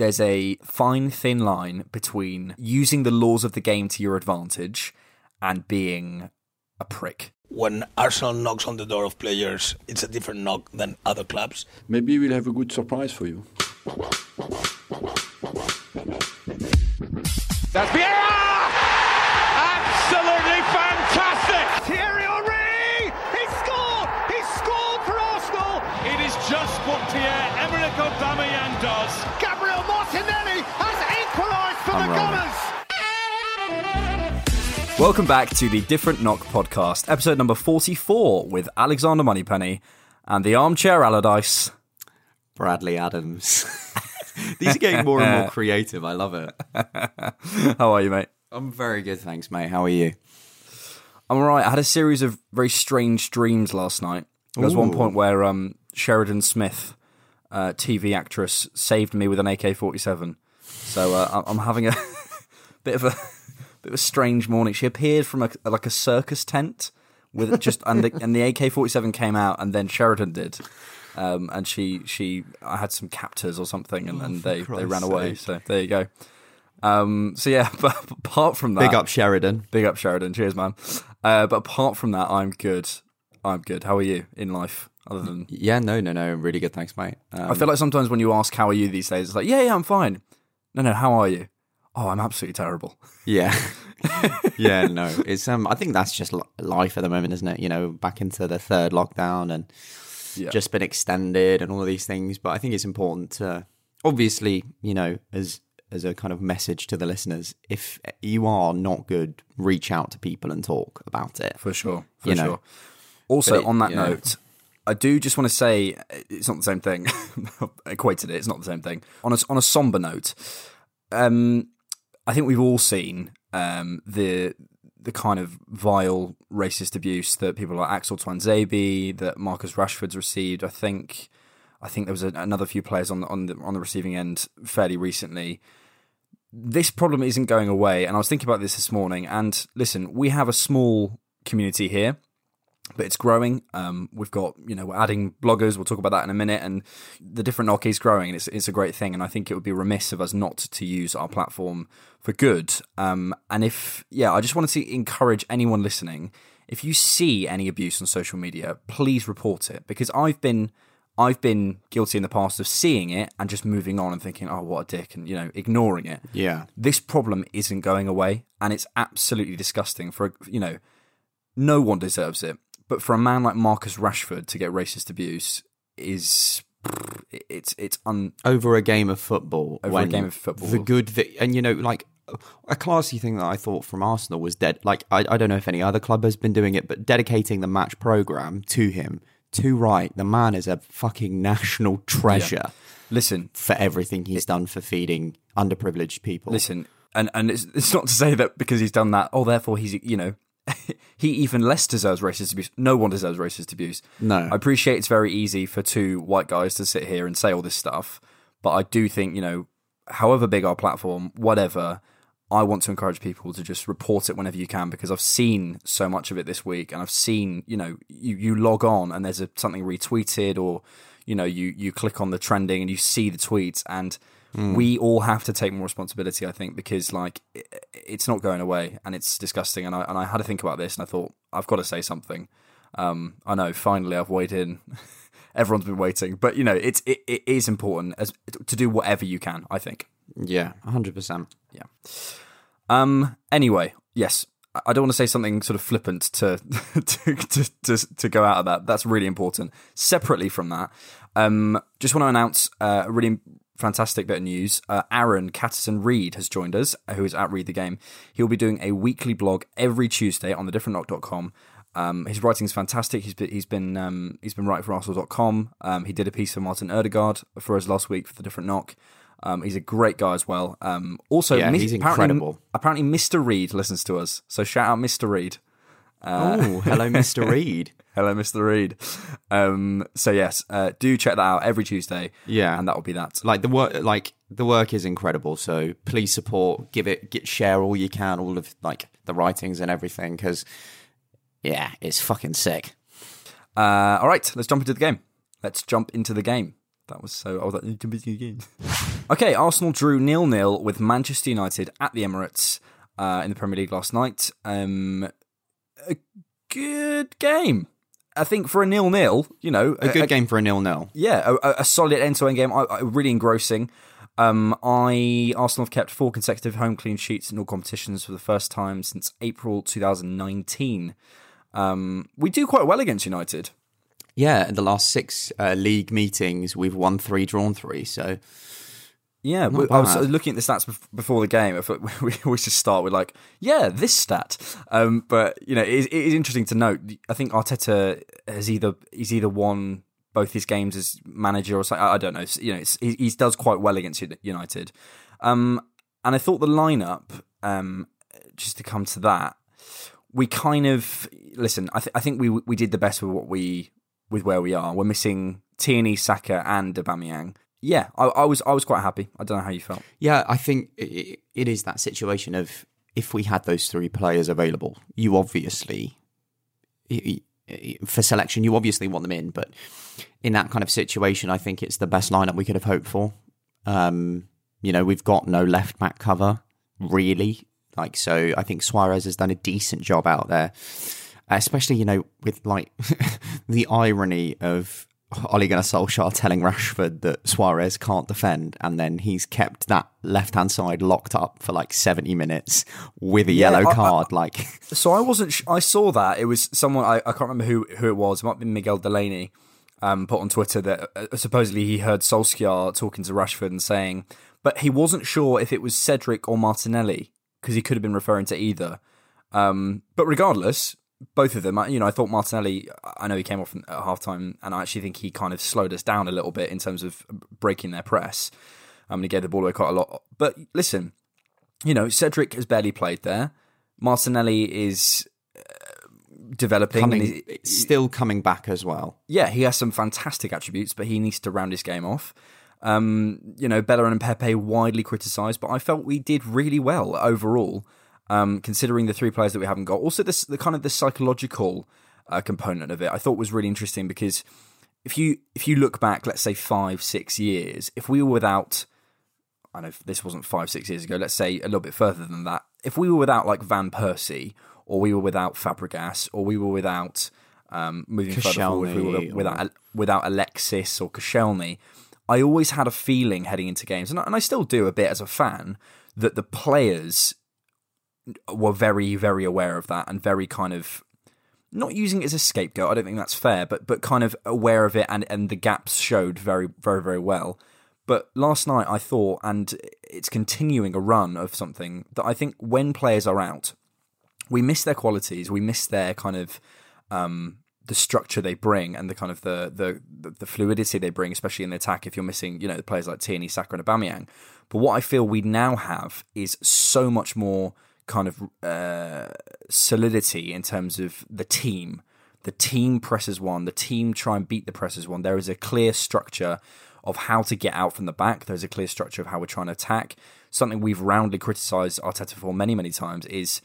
there's a fine, thin line between using the laws of the game to your advantage and being a prick. When Arsenal knocks on the door of players, it's a different knock than other clubs. Maybe we'll have a good surprise for you. That's Vieira! I'm Welcome back to the Different Knock podcast, episode number 44 with Alexander Moneypenny and the Armchair Allardyce. Bradley Adams. These are getting more and more creative. I love it. How are you, mate? I'm very good, thanks, mate. How are you? I'm alright. I had a series of very strange dreams last night. There was one point where um, Sheridan Smith, uh, TV actress, saved me with an AK-47. So uh, I'm- having a bit of a bit of a strange morning. She appeared from a, like a circus tent with just and the, and the AK-47 came out, and then Sheridan did. Um, and she she I had some captors or something, and, and they they ran Christ's away. So there you go. Um, so yeah, but apart from that, Big up Sheridan. Big up Sheridan. Cheers, man. Uh, but apart from that, I'm good. I'm good. How are you in life? Other than Yeah, no, no, no. Really good, thanks, mate. Um, I feel like sometimes when you ask how are you these days, it's like yeah, yeah, I'm fine. No, no, how are you? Oh, I'm absolutely terrible. yeah, yeah, no. It's um. I think that's just life at the moment, isn't it? You know, back into the third lockdown and Yeah. just been extended and all of these things. But I think it's important to, obviously, you know, as as a kind of message to the listeners, if you are not good, reach out to people and talk about it. For sure. For You know. sure. Also, it- on that note, I do just want to say it's not the same thing. Equated it. It's not the same thing. On a on a somber note, um, I think we've all seen um, the the kind of vile racist abuse that people like Axel Tuanzebe, that Marcus Rashford's received. I think I think there was a, another few players on the, on the on the receiving end fairly recently. This problem isn't going away, and I was thinking about this this morning. And listen, we have a small community here but it's growing. Um, we've got, you know, we're adding bloggers. We'll talk about that in a minute. And the different knock is growing, and it's, it's a great thing. And I think it would be remiss of us not to use our platform for good. Um, and if, yeah, I just wanted to encourage anyone listening. If you see any abuse on social media, please report it because I've been. I've been guilty in the past of seeing it and just moving on and thinking, "Oh, what a dick," and you know, ignoring it Yeah, this problem isn't going away and it's absolutely disgusting for you know no one deserves it but for a man like Marcus Rashford to get racist abuse is it's it's un over a game of football. Over a game of football. The good that, and you know, like a classy thing that I thought from Arsenal was dead. Like I, I don't know if any other club has been doing it, but dedicating the match program to him. Too right, the man is a fucking national treasure listen for everything he's done for feeding underprivileged people. listen and and it's, it's not to say that because he's done that oh therefore he's you know he even less deserves racist abuse no one deserves racist abuse No. i appreciate it's very easy for two white guys to sit here and say all this stuff but i do think you know however big our platform whatever i want to encourage people to just report it whenever you can because i've seen so much of it this week and i've seen you know you, you log on and there's a, something retweeted or you know you you click on the trending and you see the tweets and we all have to take more responsibility i think because like i it's not going away and it's disgusting and i and i had to think about this and i thought i've got to say something um i know finally i've weighed in everyone's been waiting but you know it's it, it is important as to do whatever you can i think yeah, hundred percent. yeah. Um. Anyway, yes, I I don't want to say something sort of flippant to to, to to to go out of that. That's really important. Separately from that, um, just want to announce uh, a really fantastic bit of news. Uh, Aaron Catterson Reed has joined us, uh, who is at Read the Game. He'll be doing a weekly blog every Tuesday on the differentknock.com. Um, his writing is fantastic. He's been he's been um, he's been writing for Arsenal.com. Um, he did a piece for Martin Odegaard for us last week for the Different Knock. Um, he's a great guy as well. Um, also, Yeah, Mis- he's apparently- incredible. Apparently, Mr. Reed listens to us. So shout out Mr. Reed. Oh, hello, Mister Reed. Hello, Mr. Reed. Um, so yes, uh, do check that out every Tuesday. Yeah. and that will be that. like the work like the work is incredible so please support give it get share all you can all of like the writings and everything because yeah it's fucking sick Uh, all right, let's jump into the game. Let's jump into the game. That was so. I was like, okay. Arsenal drew nil nil with Manchester United at the Emirates uh, in the Premier League last night. Um, a good game. I think for a nil nil, you know, A good game for a nil nil. yeah, a, a solid end to end game. I, I, really engrossing. Um, I Arsenal have kept four consecutive home clean sheets in all competitions for the first time since April 2019. Um, we do quite well against United. Yeah, in the last six uh, league meetings, we've won three, drawn three. So Yeah, we, I was looking at the stats before the game. I thought we always just start with like, yeah, this stat. Um, but you know, it is, it is interesting to note. I think Arteta has either he's either won both his games as manager or something. I don't know. You know, he, he does quite well against United. Um, and I thought the lineup, um, just to come to that, we kind of listen. I, th- I think we we did the best with what we with where we are. We're missing Tierney, Saka, and Aubameyang. Yeah, I, I was I was quite happy. I don't know how you felt. Yeah, I think i- it is that situation of if we had those three players available, you obviously for selection, you obviously want them in, but in that kind of situation, I think it's the best lineup we could have hoped for. Um, you know, we've got no left back cover really, like so. I think Suarez has done a decent job out there, especially you know with like the irony of Ole Gunnar Solskjaer telling Rashford that Suarez can't defend, and then he's kept that left hand side locked up for like seventy minutes with a Yeah, yellow I- I- card. like, So I wasn't. Sh- I saw that it was someone. I, I can't remember who who it was. It might be Miguel Delaney. Um, put on Twitter that uh, supposedly he heard Solskjaer talking to Rashford and saying, but he wasn't sure if it was Cedric or Martinelli because he could have been referring to either. Um, but regardless, both of them. I- You know, I thought Martinelli. I know he came off at halftime, and I actually think he kind of slowed us down a little bit in terms of breaking their press. Um, and he gave the ball away quite a lot. But listen, you know, Cedric has barely played there. Martinelli is uh, developing. and coming, he- still coming back as well. yeah, he has some fantastic attributes, but he needs to round his game off. Um, you know, Bellerin and Pepe widely criticised, but I felt we did really well overall, um, considering the three players that we haven't got. Also, this the kind of the psychological uh, component of it, I thought was really interesting because if you if you look back, let's say five six years, if we were without I know this wasn't five, six years ago, let's say a little bit further than that. If we were without like Van Persie, or we were without Fabregas, or we were without um, moving further forward, we were Koscielny, without without Alexis or Koscielny, I always had a feeling heading into games, and I, and I still do a bit as a fan, that the players were very, very aware of that and very kind of not using it as a scapegoat. I don't think that's fair, but but kind of aware of it, and and the gaps showed very, very, very well. But last night I thought, and it's continuing a run of something that I think when players are out, we miss their qualities, we miss their kind of um, the structure they bring and the kind of the, the the fluidity they bring, especially in the attack. If you're missing, you know, the players like Tierney, Saka, and Aubameyang. But what I feel we now have is so much more kind of uh, solidity in terms of the team. The team presses one. The team try and beat the presses one. There is a clear structure of how to get out from the back. There's a clear structure of how we're trying to attack. Something we've roundly criticised Arteta for many, many times is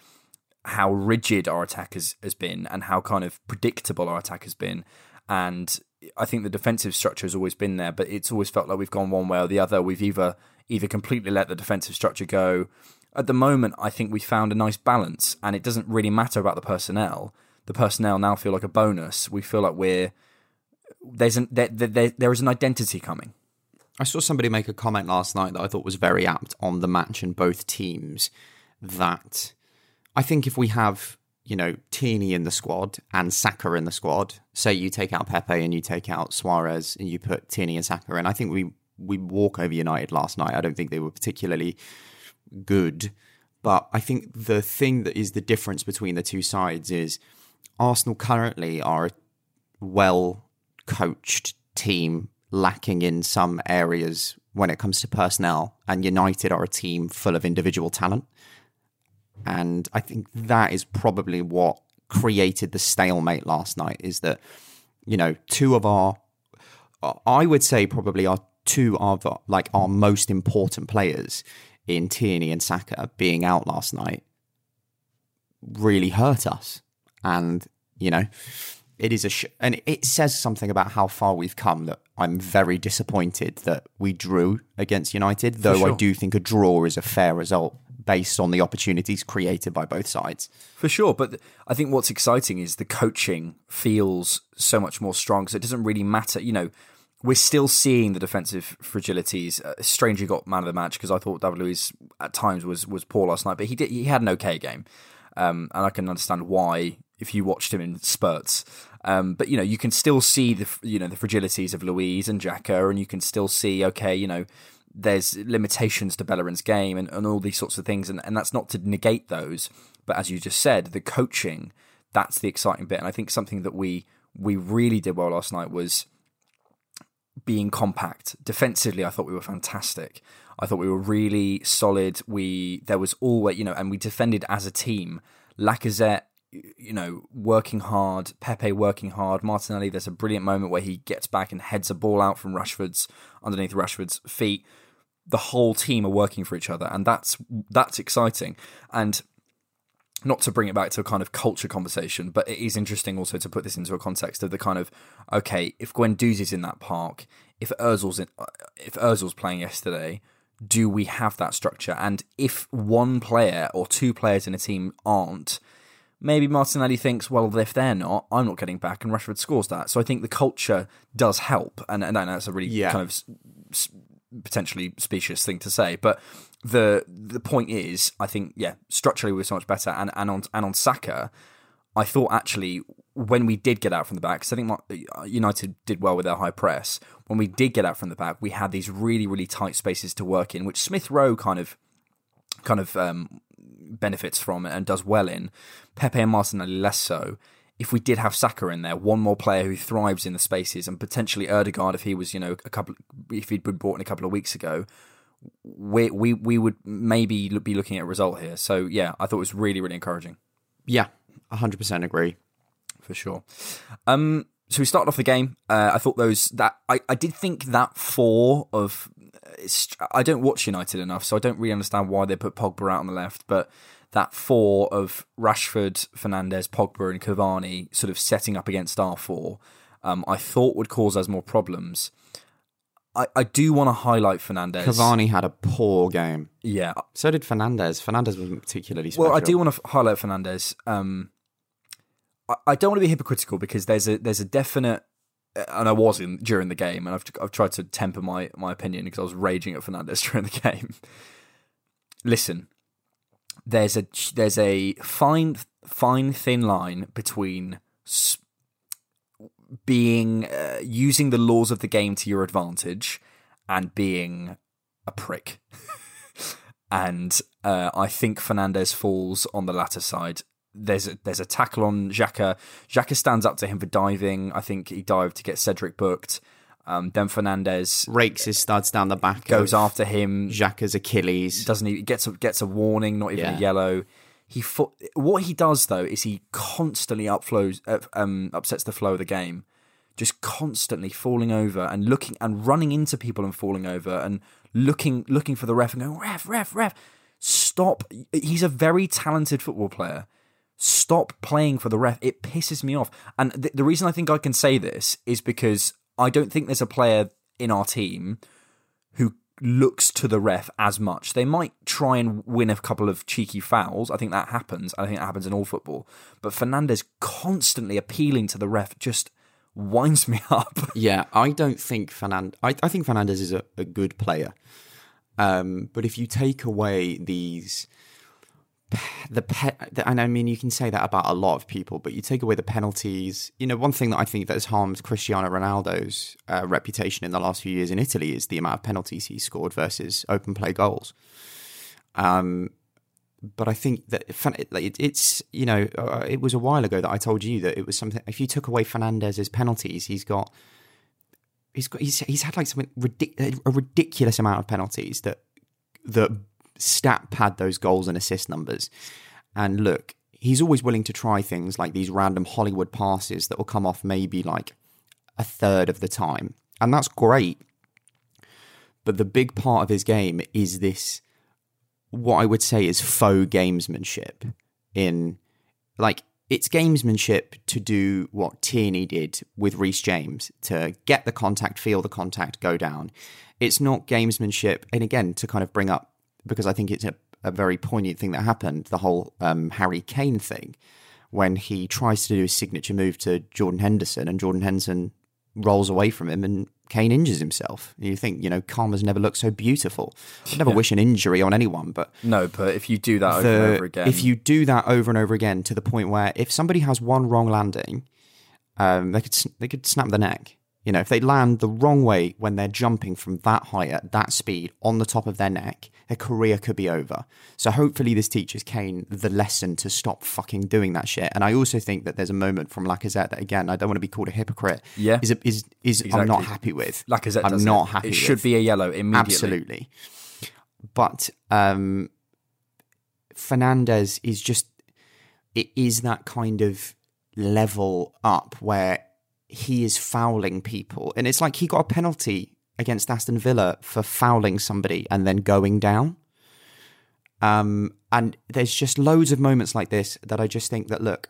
how rigid our attack has, has been and how kind of predictable our attack has been. And I think the defensive structure has always been there, but it's always felt like we've gone one way or the other. We've either either completely let the defensive structure go. At the moment, I think we found a nice balance, and it doesn't really matter about the personnel. The personnel now feel like a bonus. We feel like we're there's an there, there, there is an identity coming. I saw somebody make a comment last night that I thought was very apt on the match and both teams. That I think if we have, you know, Tierney in the squad and Saka in the squad, say you take out Pepe and you take out Suarez and you put Tierney and Saka in, I think we we walk over United last night. I don't think they were particularly good, but I think the thing that is the difference between the two sides is Arsenal currently are a well coached team lacking in some areas when it comes to personnel, and United are a team full of individual talent. And I think that is probably what created the stalemate last night is that, you know, two of our, I would say probably our two of like our most important players in Tierney and Saka being out last night really hurt us. And, you know, it is a sh- and it says something about how far we've come that I'm very disappointed that we drew against United, though I do think a draw is a fair result based on the opportunities created by both sides. For sure, but I think what's exciting is the coaching feels so much more strong. So it doesn't really matter. You know, we're still seeing the defensive fragilities. Uh, strangely got man of the match because I thought David Luiz at times was was poor last night, but he did he had an okay game, um, and I can understand why if you watched him in spurts. Um, but you know, you can still see the you know the fragilities of Luiz and Xhaka, and you can still see okay, you know, there's limitations to Bellerin's game and, and all these sorts of things, and, and that's not to negate those. But as you just said, the coaching, that's the exciting bit. And I think something that we we really did well last night was being compact. Defensively, I thought we were fantastic. I thought we were really solid. We there was always, you know, and we defended as a team. Lacazette, you know, working hard. Pepe working hard. Martinelli, there's a brilliant moment where he gets back and heads a ball out from Rashford's underneath Rashford's feet. The whole team are working for each other, and that's that's exciting. And not to bring it back to a kind of culture conversation, but it is interesting also to put this into a context of the kind of okay, if Guendouzi's in that park, if Özil's in, uh, if Özil's playing yesterday, do we have that structure? And if one player or two players in a team aren't, maybe Martinelli thinks, well, if they're not, I'm not getting back, and Rashford scores that. So I think the culture does help, and, and that's a really Yeah. kind of potentially specious thing to say, but the the point is, I think, yeah, structurally we're so much better, and and on and on Saka, I thought actually when we did get out from the back, because I think United did well with their high press. When we did get out from the back, we had these really really tight spaces to work in, which Smith Rowe kind of kind of um, benefits from and does well in. Pepe and Martinelli less so. If we did have Saka in there, one more player who thrives in the spaces, and potentially Odegaard, if he was, you know, a couple, if he'd been brought in a couple of weeks ago, we we we would maybe be looking at a result here. So yeah, I thought it was really really encouraging Yeah, 100% agree. for sure. Um, so we started off the game. Uh, I thought those that I, I did think that four of I don't watch United enough, so I don't really understand why they put Pogba out on the left. But that four of Rashford, Fernandes, Pogba, and Cavani sort of setting up against our four, um, I thought would cause us more problems. I, I do want to highlight Fernandes. Cavani had a poor game. yeah, So did Fernandes. Fernandes wasn't particularly special. Well, I do want to highlight Fernandes. Um, I, I don't want to be hypocritical because there's a there's a definite, and I was in during the game, and I've I've tried to temper my my opinion because I was raging at Fernandes during the game. Listen, there's a there's a fine fine thin line between being uh, using the laws of the game to your advantage and being a prick. and uh, I think Fernandes falls on the latter side. There's a, there's a tackle on Xhaka. Xhaka stands up to him for diving. I think he dived to get Cedric booked. Um, then Fernandes Rakes his studs down the back. goes after him. Xhaka's Achilles. Doesn't he gets a, gets a warning, not even Yeah. a yellow. He fo- what he does though is he constantly upflows, uh, um, upsets the flow of the game, just constantly falling over and looking and running into people and falling over and looking looking for the ref and going ref ref ref. Stop! He's a very talented football player. Stop playing for the ref. It pisses me off. And th- the reason I think I can say this is because I don't think there's a player in our team who looks to the ref as much. They might try and win a couple of cheeky fouls. I think that happens. I think that happens in all football. But Fernandes constantly appealing to the ref just winds me up. Yeah, I don't think Fernand. I, I think Fernandes is a, a good player. Um, but if you take away these, the pe- the- and I mean you can say that about a lot of people, but you take away the penalties. You know, one thing that I think that has harmed Cristiano Ronaldo's uh, reputation in the last few years in Italy is the amount of penalties he scored versus open play goals. Um, but I think that it, it's you know uh, it was a while ago that I told you that it was something. If you took away Fernandes's penalties, he's got he's got he's he's had like something ridic- a ridiculous amount of penalties that that stat pad those goals and assist numbers. And look, he's always willing to try things like these random Hollywood passes that will come off maybe like a third of the time, and that's great. But the big part of his game is this what I would say is faux gamesmanship in like it's gamesmanship to do what Tierney did with Reece James to get the contact, feel the contact, go down. It's not gamesmanship, and again to kind of bring up because I think it's a, a very poignant thing that happened. The whole um, Harry Kane thing when he tries to do his signature move to Jordan Henderson, and Jordan Henderson rolls away from him, and Kane injures himself. You think, you know, karma's never looked so beautiful. I'd never wish an injury on anyone, but No, but if you do that over and over again, if you do that over and over again to the point where if somebody has one wrong landing, um, they could they could snap the neck. You know, if they land the wrong way when they're jumping from that height at that speed on the top of their neck, their career could be over. So hopefully this teaches Kane the lesson to stop fucking doing that shit. And I also think that there's a moment from Lacazette that again I don't want to be called a hypocrite. Yeah. is is is I'm not happy with. Lacazette I'm not it. happy. It with. should be a yellow immediately. Absolutely. But um, Fernandes is just, it is that kind of level up where he is fouling people. And it's like he got a penalty against Aston Villa for fouling somebody and then going down. Um, and there's just loads of moments like this that I just think that look,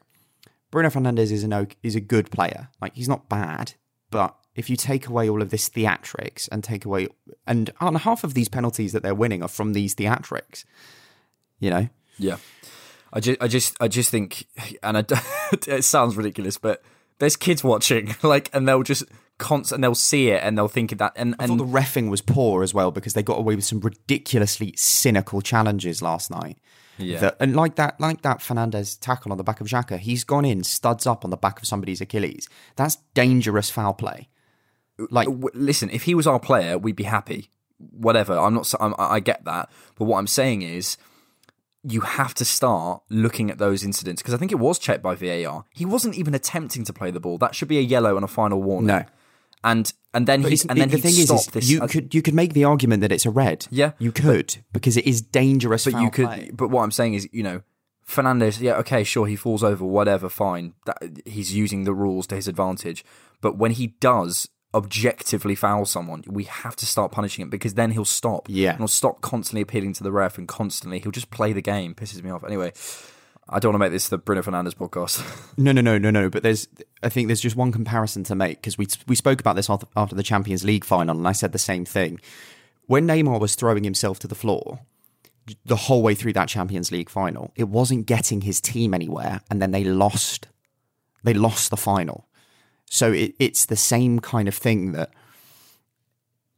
Bruno Fernandes is an is a good player. Like he's not bad, but if you take away all of this theatrics and take away and on half of these penalties that they're winning are from these theatrics, you know. Yeah, I just, I just, I just think, and I, it sounds ridiculous, but there's kids watching, like, and they'll just constant, and they'll see it, and they'll think of that, and I thought the refing was poor as well because they got away with some ridiculously cynical challenges last night. Yeah. That- and like that, like that Fernandes tackle on the back of Xhaka, he's gone in studs up on the back of somebody's Achilles. That's dangerous foul play. Uh, like w- listen, if he was our player, we'd be happy. Whatever, I'm not, I'm, I I get that, but what I'm saying is. You have to start looking at those incidents because I think it was checked by VAR. He wasn't even attempting to play the ball. That should be a yellow and a final warning. No. and and then But he's and then the thing is, is this. you uh, could you could make the argument that it's a red. Yeah, you could because it is dangerous. but you could play. but what i'm saying is you know fernandes yeah okay sure he falls over whatever fine that, he's using the rules to his advantage but when he does objectively foul someone we have to start punishing him because then he'll stop Yeah. and he'll stop constantly appealing to the ref and constantly he'll just play the game pisses me off anyway i don't want to make this the bruno fernandes podcast No, no, no, no, no. But there's, I think there's just one comparison to make because we we spoke about this after, after the Champions League final, and I said the same thing. When Neymar was throwing himself to the floor the whole way through that Champions League final, it wasn't getting his team anywhere, and then they lost. They lost the final. So it, it's the same kind of thing that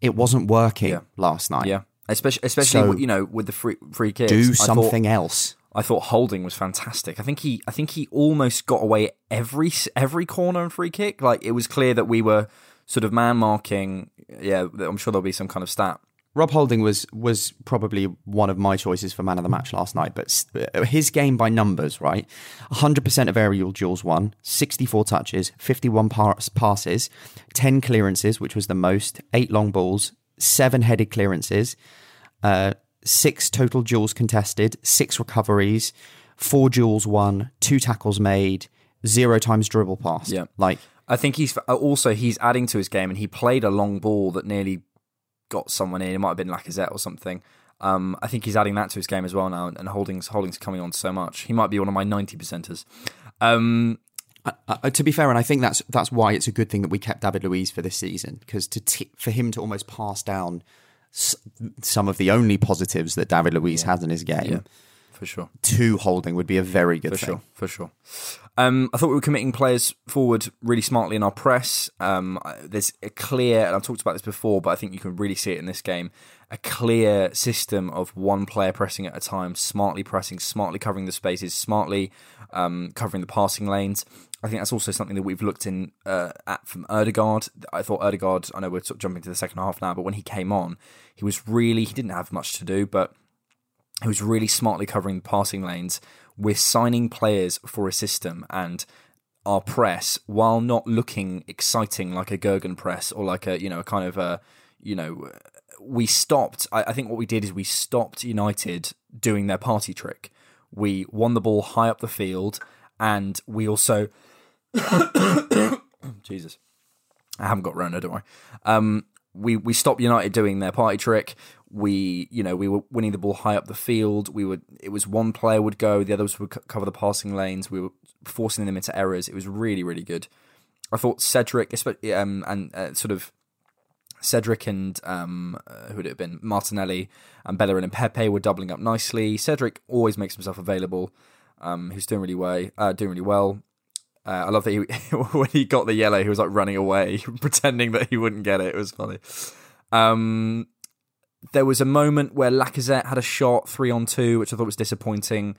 it wasn't working Yeah. last night. yeah especially especially So- you know with the free free kicks Do I thought- something else. I thought Holding was fantastic. I think he, I think he almost got away every every corner and free kick. Like it was clear that we were sort of man marking. Yeah, I'm sure there'll be some kind of stat. Rob Holding was was probably one of my choices for man of the match last night, but uh, his game by numbers, right? 100% of aerial duels won, 64 touches, 51 pass- passes, 10 clearances, which was the most, 8 long balls, 7 headed clearances, uh, 6 total duels contested, 6 recoveries, 4 duels won, 2 tackles made, 0 times dribble pass. Yeah. Like I think he's also he's adding to his game, and he played a long ball that nearly got someone in. It might have been Lacazette or something. Um, I think he's adding that to his game as well now, and Holding's Holding's coming on so much. He might be one of my ninety percenters. Um, to be fair, and I think that's that's why it's a good thing that we kept David Luiz for this season because to t- for him to almost pass down s- some of the only positives that David Luiz has in his game Yeah. For sure. Two Holding would be a very good for thing. sure, for sure. Um, I thought we were committing players forward really smartly in our press. Um, there's a clear, and I've talked about this before, but I think you can really see it in this game. A clear system of one player pressing at a time, smartly pressing, smartly covering the spaces, smartly um, covering the passing lanes. I think that's also something that we've looked in uh, at from Odegaard. I thought Odegaard. I know we're sort of jumping to the second half now, but when he came on, he was really he didn't have much to do, but was really smartly covering the passing lanes. We're signing players for a system and our press, while not looking exciting like a Gegen press or like a you know a kind of a you know we stopped. I, I think what we did is we stopped United doing their party trick. We won the ball high up the field, and we also Jesus. I haven't got Rona, don't worry. Um, we we stopped United doing their party trick. We, you know, we were winning the ball high up the field. We were. It was one player would go, the others would cover the passing lanes. We were forcing them into errors. It was really, really good. I thought Cedric, um, and uh, sort of Cedric and um, uh, who would it have been? Martinelli and Bellerin and Pepe were doubling up nicely. Cedric always makes himself available. Um, who's doing really well. Uh, doing really well. Uh, I love that he when he got the yellow, he was like running away, pretending that he wouldn't get it. It was funny. Um, there was a moment where Lacazette had a shot three on two, which I thought was disappointing.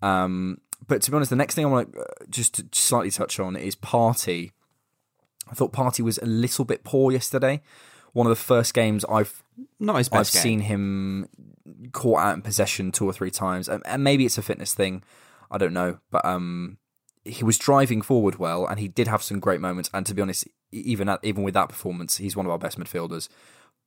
Um, but to be honest, the next thing I want to just to slightly touch on is Partey. I thought Partey was a little bit poor yesterday. One of the first games I've Not his I've game. seen him caught out in possession two or three times, and, and maybe it's a fitness thing. I don't know, but um, he was driving forward well, and he did have some great moments. And to be honest, even at, even with that performance, he's one of our best midfielders.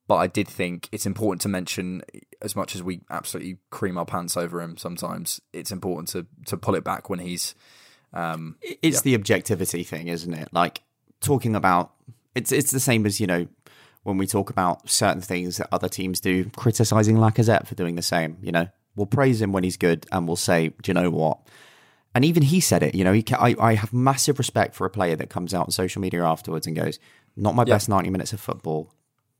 But I did think it's important to mention, as much as we absolutely cream our pants over him sometimes, it's important to to pull it back when he's um, it's the objectivity thing, isn't it? Like talking about it's it's the same as you know when we talk about certain things that other teams do, criticizing Lacazette for doing the same. You know, we'll praise him when he's good, and we'll say, do you know what? And even he said it. You know, he I I have massive respect for a player that comes out on social media afterwards and goes, "Not my Yeah. best ninety minutes of football."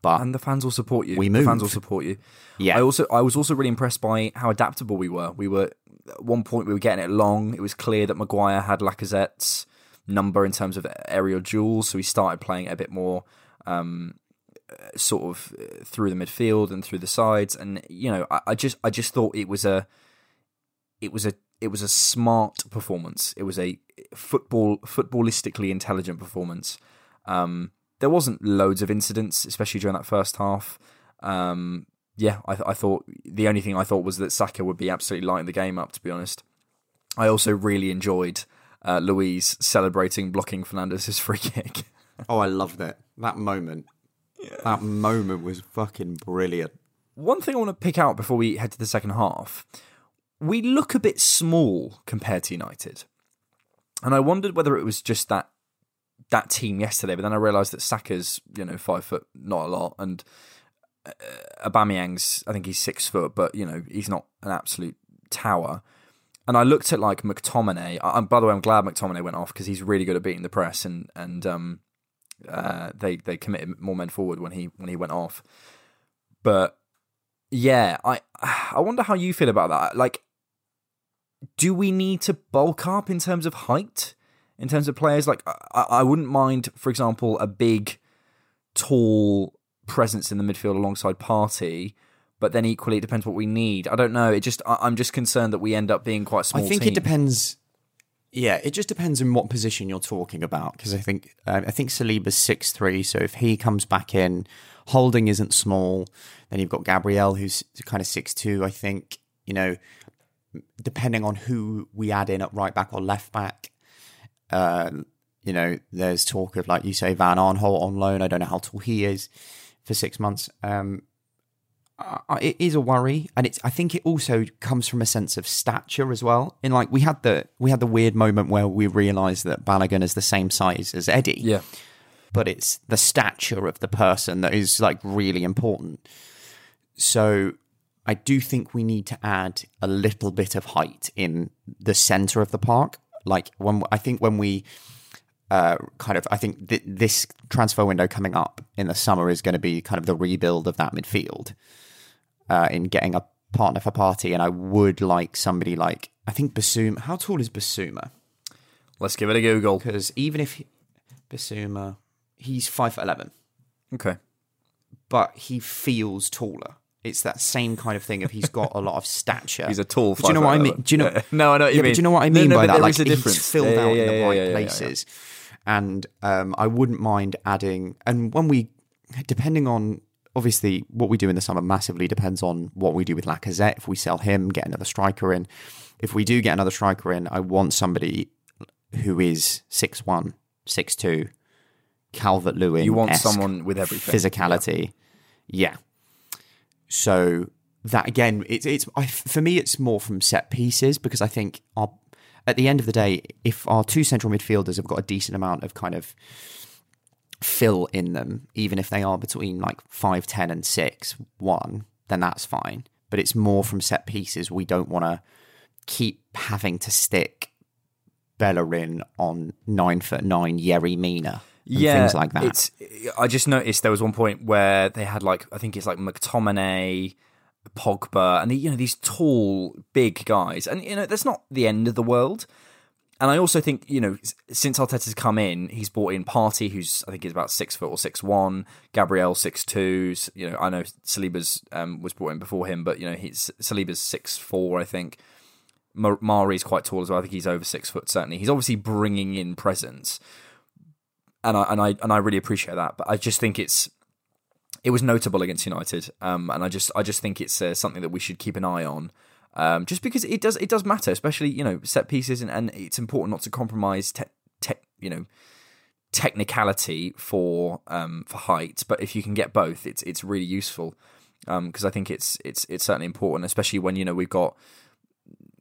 But and the fans will support you. We The fans will support you. Yeah. I also I was also really impressed by how adaptable we were. We were at one point we were getting it long. It was clear that Maguire had Lacazette's number in terms of aerial duels, so he started playing it a bit more um, uh, sort of uh, through the midfield and through the sides. And you know, I, I just I just thought it was a it was a it was a smart performance. It was a football footballistically intelligent performance. Um, there wasn't loads of incidents, especially during that first half. Um, yeah, I, I thought the only thing I thought was that Saka would be absolutely lighting the game up. To be honest, I also really enjoyed uh, Luiz celebrating blocking Fernandes's free kick. oh, I loved it. That moment. That moment was fucking brilliant. One thing I want to pick out before we head to the second half, we look a bit small compared to United, and I wondered whether it was just that that team yesterday. But then I realised that Saka's you know five foot, not a lot, and uh, Aubameyang's I think he's six foot, but you know he's not an absolute tower. And I looked at like McTominay. I, by the way, I'm glad McTominay went off because he's really good at beating the press, and and um, uh, they they committed more men forward when he when he went off. But yeah, I I wonder how you feel about that. Like, do we need to bulk up in terms of height, in terms of players? Like, I, I wouldn't mind, for example, a big, tall presence in the midfield alongside Partey. But then equally, it depends what we need. I don't know. It just I, I'm just concerned that we end up being quite small. I think team. it depends. Yeah, it just depends on what position you're talking about. Because I think uh, I think Saliba's six three, so if he comes back in, Holding isn't small. Then you've got Gabriel, who's kind of six two. I think you know, depending on who we add in at right back or left back. Uh, you know, there's talk of like you say Van Aanholt on loan. I don't know how tall he is for six months. Um, uh, it is a worry, and it's. I think it also comes from a sense of stature as well. In like we had the we had the weird moment where we realised that Balogun is the same size as Eddie, Yeah, but it's the stature of the person that is like really important. So I do think we need to add a little bit of height in the center of the park. Like when I think when we uh, kind of, I think th- this transfer window coming up in the summer is going to be kind of the rebuild of that midfield uh, in getting a partner for Partey. And I would like somebody like I think Bissouma. How tall is Bissouma? let's give it a Google. Because even if he, Bissouma, he's five foot eleven, Okay, but he feels taller. It's that same kind of thing of he's got a lot of stature. he's a tall. Do you know what I mean? Do you know? No, I know what you yeah, mean. But do you know what I mean no, by that? Like he's difference. filled Yeah, out yeah, in the right places, and um, I wouldn't mind adding. And when we, depending on obviously what we do in the summer, massively depends on what we do with Lacazette. If we sell him, get another striker in. If we do get another striker in, I want somebody who is six one, six two, Calvert Lewin. You want someone with everything. physicality. Yeah. So that again, it's it's I, for me, it's more from set pieces because I think our at the end of the day, if our two central midfielders have got a decent amount of kind of fill in them, even if they are between like five ten and six one, then that's fine. But it's more from set pieces. We don't want to keep having to stick Bellerin on nine foot nine Yerry Mina. And things like that. It's. I just noticed there was one point where they had like I think it's like McTominay, Pogba, and the, you know these tall, big guys, and you know that's not the end of the world. And I also think you know since Arteta's come in, he's brought in Partey, who's I think he's about six foot or six one, Gabriel six two. You know I know Saliba's um, was brought in before him, but you know he's Saliba's six four, I think. Ma- Mari's quite tall as well. I think he's over six foot. Certainly, he's obviously bringing in presence and I and I and I really appreciate that. But I just think it's it was notable against United, um, and I just I just think it's uh, something that we should keep an eye on, um, just because it does it does matter, especially you know set pieces, and, and it's important not to compromise te- you know technicality for um, for height, but if you can get both, it's it's really useful because I think it's it's it's certainly important, especially when you know we've got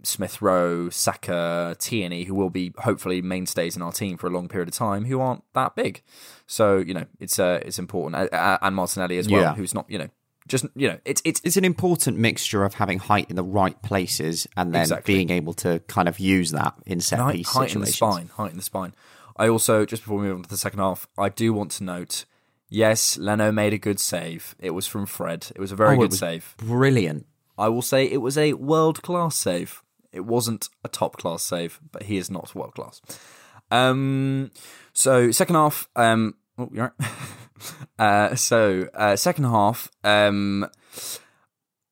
Smith Rowe, Saka, Tierney, who will be hopefully mainstays in our team for a long period of time, who aren't that big. So you know, it's uh, it's important, and Martinelli as well, Yeah. who's not you know just you know it's it's it's an important mixture of having height in the right places and then Exactly. being able to kind of use that in set height, piece height in the spine, height in the spine. I also just before we move on to the second half, I do want to note. Yes, Leno made a good save. It was from Fred. It was a very Oh, good save. Brilliant. I will say it was a world class save. It wasn't a top class save, but he is not world class. Um, so second half, um, oh, you're right. uh, so uh, second half, um,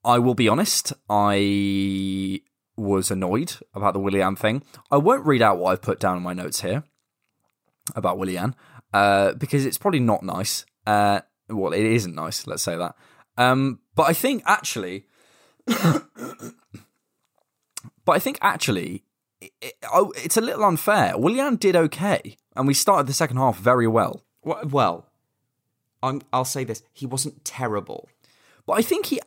I will be honest, I was annoyed about the Willian thing. I won't read out what I've put down in my notes here about Willian uh, because it's probably not nice. Uh, well, it isn't nice. Let's say that. Um, but I think actually, but I think actually, it, it- oh, it's a little unfair. Willian did okay, and we started the second half very well. Well, well I'm, I'll say this: he wasn't terrible. But I think he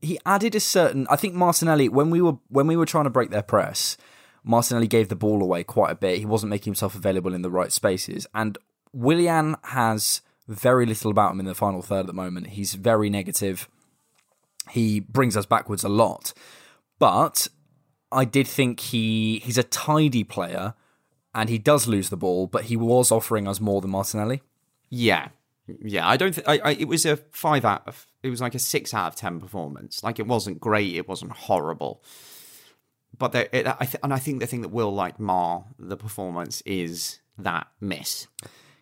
he added a certain. I think Martinelli when we were when we were trying to break their press, Martinelli gave the ball away quite a bit. He wasn't making himself available in the right spaces, and Willian has very little about him in the final third at the moment. He's very negative. He brings us backwards a lot, but I did think he he's a tidy player, and he does lose the ball, but he was offering us more than Martinelli. Yeah, yeah. I don't. Th- I, I. It was a five out of. It was like a six out of ten performance. Like it wasn't great. It wasn't horrible. But there, it, I th- and I think the thing that will like mar the performance is that miss.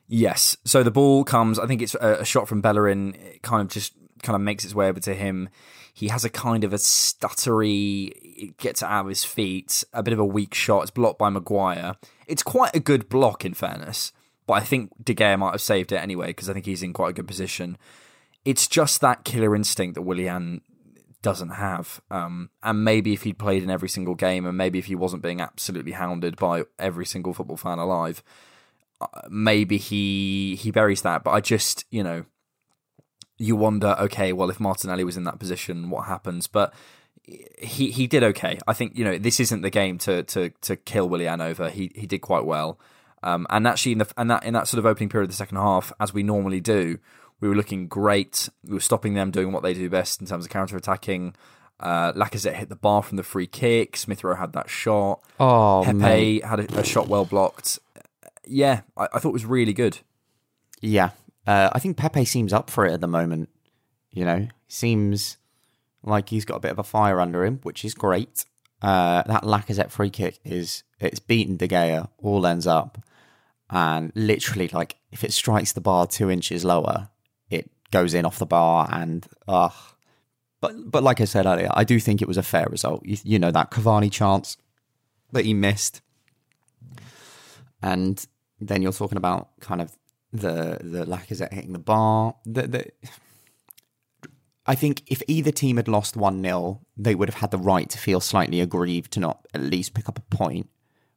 Yes. So the ball comes. I think it's a, a shot from Bellerin. It kind of just kind of makes its way over to him. He has a kind of a stuttery. Gets out of his feet. A bit of a weak shot. It's blocked by Maguire. It's quite a good block, in fairness. But I think De Gea might have saved it anyway because I think he's in quite a good position. It's just that killer instinct that Willian doesn't have. Um, and maybe if he'd played in every single game, and maybe if he wasn't being absolutely hounded by every single football fan alive, maybe he he buries that. But I just you know you wonder, okay, well if Martinelli was in that position, what happens? But he he did okay. I think you know this isn't the game to to to kill Willian over. He he did quite well. Um, and actually in the and that in that sort of opening period of the second half, as we normally do, we were looking great. We were stopping them doing what they do best in terms of counter attacking. Uh, Lacazette hit the bar from the free kick. Smith Rowe had that shot. Oh, Pepe mate. had a, a shot well blocked. Yeah, I, I thought it was really good. Yeah, uh, I think Pepe seems up for it at the moment. You know, seems like he's got a bit of a fire under him, which is great. Uh, that Lacazette free kick is it's beaten De Gea, all ends up, and literally like if it strikes the bar two inches lower, it goes in off the bar, and. But but like I said earlier, I do think it was a fair result. You, you know that Cavani chance that he missed, and then you're talking about kind of the the Lacazette hitting the bar. The, the, I think if either team had lost 1 0, they would have had the right to feel slightly aggrieved to not at least pick up a point.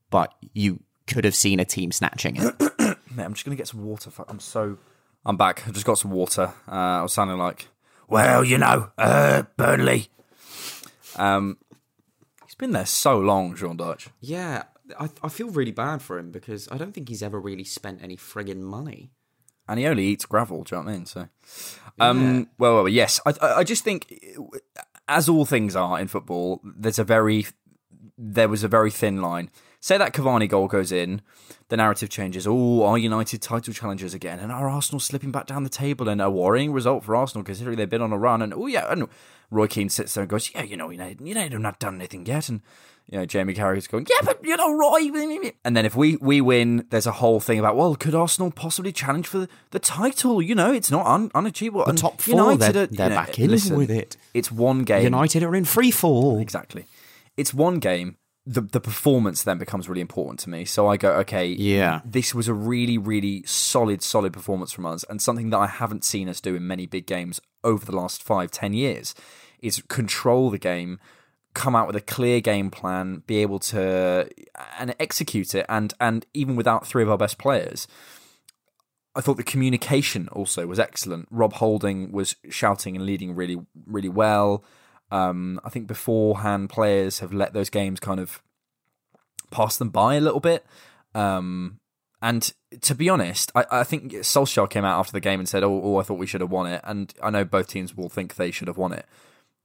But you could have seen a team snatching it. Mate, I'm just gonna get some water. I'm so. I'm back. I just got some water. Uh, I was sounding like, well, you know, uh, Burnley. Um, he's been there so long, Sean Dyche. yeah, I, I feel really bad for him because I don't think he's ever really spent any friggin' money. and he only eats gravel. Do you know what I mean? So, um, well, well, yes, I, I I just think, as all things are in football, there's a very, there was a very thin line. Say that Cavani goal goes in, the narrative changes. Oh, are United title challengers again? And are Arsenal slipping back down the table? And a worrying result for Arsenal considering they've been on a run. And oh yeah, and Roy Keane sits there and goes, yeah, you know, United, United have not done anything yet. And you know, Jamie Carragher's going, yeah, but you know, Roy. And then if we we win, there's a whole thing about, well, could Arsenal possibly challenge for the, the title? You know, it's not un- unachievable. The And top four, they're, are- they're know, back in listen, with it. It's one game. United are in free fall. Exactly. It's one game. The the performance then becomes really important to me. So I go, okay, Yeah. this was a really, really solid, solid performance from us, and something that I haven't seen us do in many big games over the last five, ten years is control the game, come out with a clear game plan, be able to and execute it, and and even without three of our best players. I thought the communication also was excellent. Rob Holding was shouting and leading really, really well. Um, I think beforehand players have let those games kind of pass them by a little bit. Um, and to be honest, I, I think Solskjaer came out after the game and said, oh, oh, I thought we should have won it. And I know both teams will think they should have won it.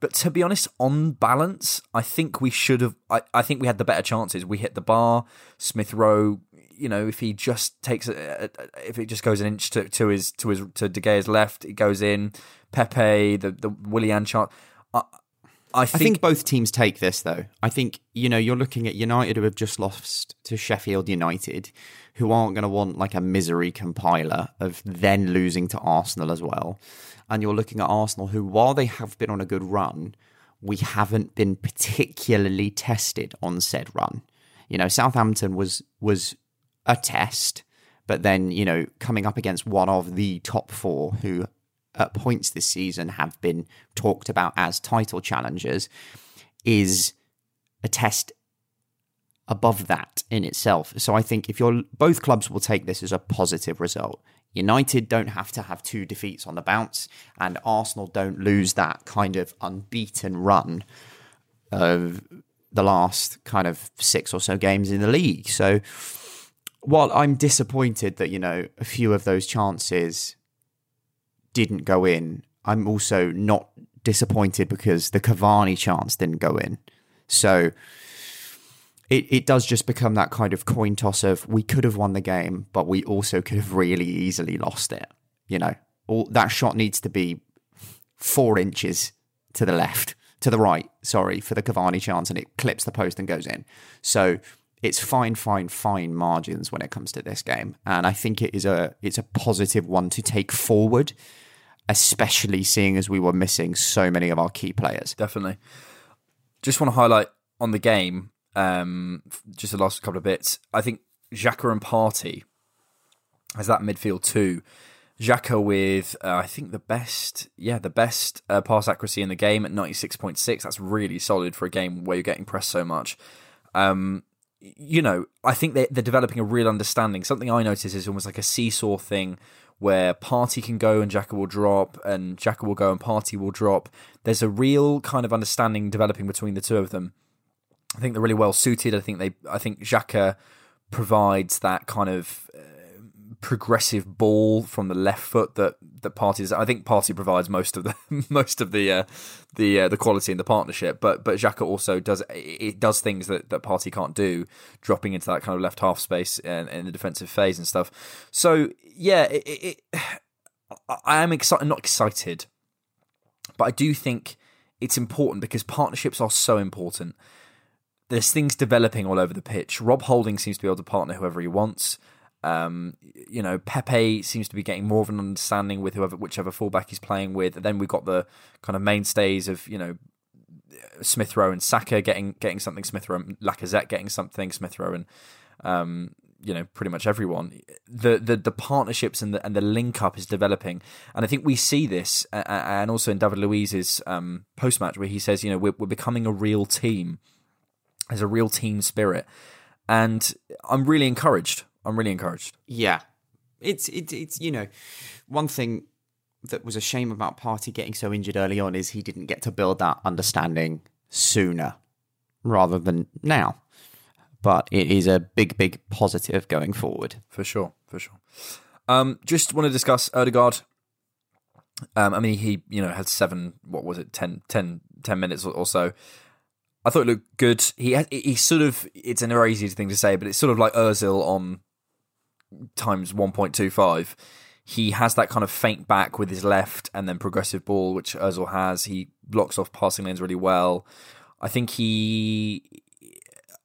But to be honest, on balance, I think we should have. I, I think we had the better chances. We hit the bar. Smith Rowe, you know, if he just takes, a, a- if it just goes an inch to, to his to his to De Gea's left, it goes in. Pepe, the the Willian chance. I, I I think, think both teams take this though. I think you know you're looking at United who have just lost to Sheffield United, who aren't going to want like a misery compiler of then losing to Arsenal as well, and you're looking at Arsenal who, while they have been on a good run, we haven't been particularly tested on said run. You know, Southampton was was a test, but then you know coming up against one of the top four who at points this season have been talked about as title challengers is a test above that in itself. So I think if you're both clubs will take this as a positive result. United don't have to have two defeats on the bounce, and Arsenal don't lose that kind of unbeaten run of the last kind of six or so games in the league. So while I'm disappointed that, you know, a few of those chances didn't go in, I'm also not disappointed because the Cavani chance didn't go in. So it, it does just become that kind of coin toss of we could have won the game, but we also could have really easily lost it. You know, all that shot needs to be four inches to the left, to the right, sorry, for the Cavani chance, and it clips the post and goes in. So it's fine, fine, fine margins when it comes to this game, and I think it is a it's a positive one to take forward, especially seeing as we were missing so many of our key players. definitely. Just want to highlight on the game, um, just the last couple of bits. I think Xhaka and Partey as that midfield too. Xhaka with uh, I think the best, yeah, the best uh, pass accuracy in the game at ninety six point six. That's really solid for a game where you're getting pressed so much. Um, you know, I think they, they're developing a real understanding. Something I notice is almost like a seesaw thing where Partey can go and Xhaka will drop, and Xhaka will go and Partey will drop. There's a real kind of understanding developing between the two of them. I think they're really well suited. I think they, I think Xhaka provides that kind of uh, progressive ball from the left foot that that parties. I think Partey provides most of the most of the uh, the uh, the quality in the partnership, but but Xhaka also does it does things that that Partey can't do, dropping into that kind of left half space in, in the defensive phase and stuff. So yeah, it, it, I am excited, not excited, but I do think it's important because partnerships are so important. There's things developing all over the pitch. Rob Holding seems to be able to partner whoever he wants. Um, you know, Pepe seems to be getting more of an understanding with whoever, whichever fullback he's playing with. And then we've got the kind of mainstays of you know Smith Rowe and Saka getting getting something. Smith Rowe, and Lacazette getting something. Smith Rowe and um, you know pretty much everyone. The the the partnerships and the and the link up is developing, and I think we see this, uh, and also in David Luiz's um, post match where he says, you know, we're, we're becoming a real team. There's a real team spirit, and I'm really encouraged. I'm really encouraged. Yeah, it's it's it's you know, one thing that was a shame about Partey getting so injured early on is he didn't get to build that understanding sooner rather than now. But it is a big, big positive going forward. for sure, for sure. Um, just want to discuss Odegaard. Um, I mean, he you know had seven. What was it? 10, 10, 10 minutes or, so. I thought it looked good. He he sort of it's a very easy thing to say, but it's sort of like Özil on times one point two five. He has that kind of feint back with his left and then progressive ball, which Özil has. He blocks off passing lanes really well. I think he.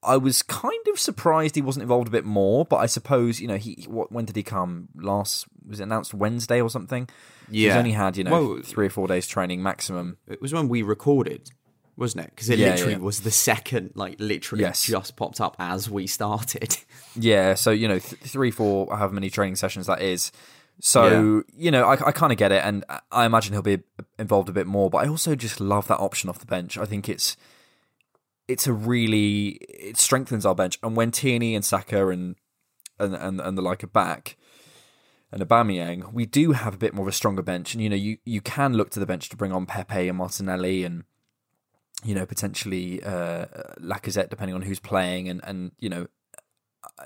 I was kind of surprised he wasn't involved a bit more, but I suppose you know he. What when did he come? Last was it announced Wednesday or something? Yeah, he's only had you know Well- three or four days training maximum. It was when we recorded, wasn't it? Because it Yeah, literally yeah. was the second, like literally Yes. just popped up as we started. Yeah, so you know, th- three, four, however many training sessions that is. So you know, I, I kind of get it, and I imagine he'll be involved a bit more. But I also just love that option off the bench. I think it's it's a really it strengthens our bench. And when Tierney and Saka and and and, and the like are back, and Aubameyang, we do have a bit more of a stronger bench. And you know, you you can look to the bench to bring on Pepe and Martinelli and you know potentially uh, Lacazette, depending on who's playing, and and you know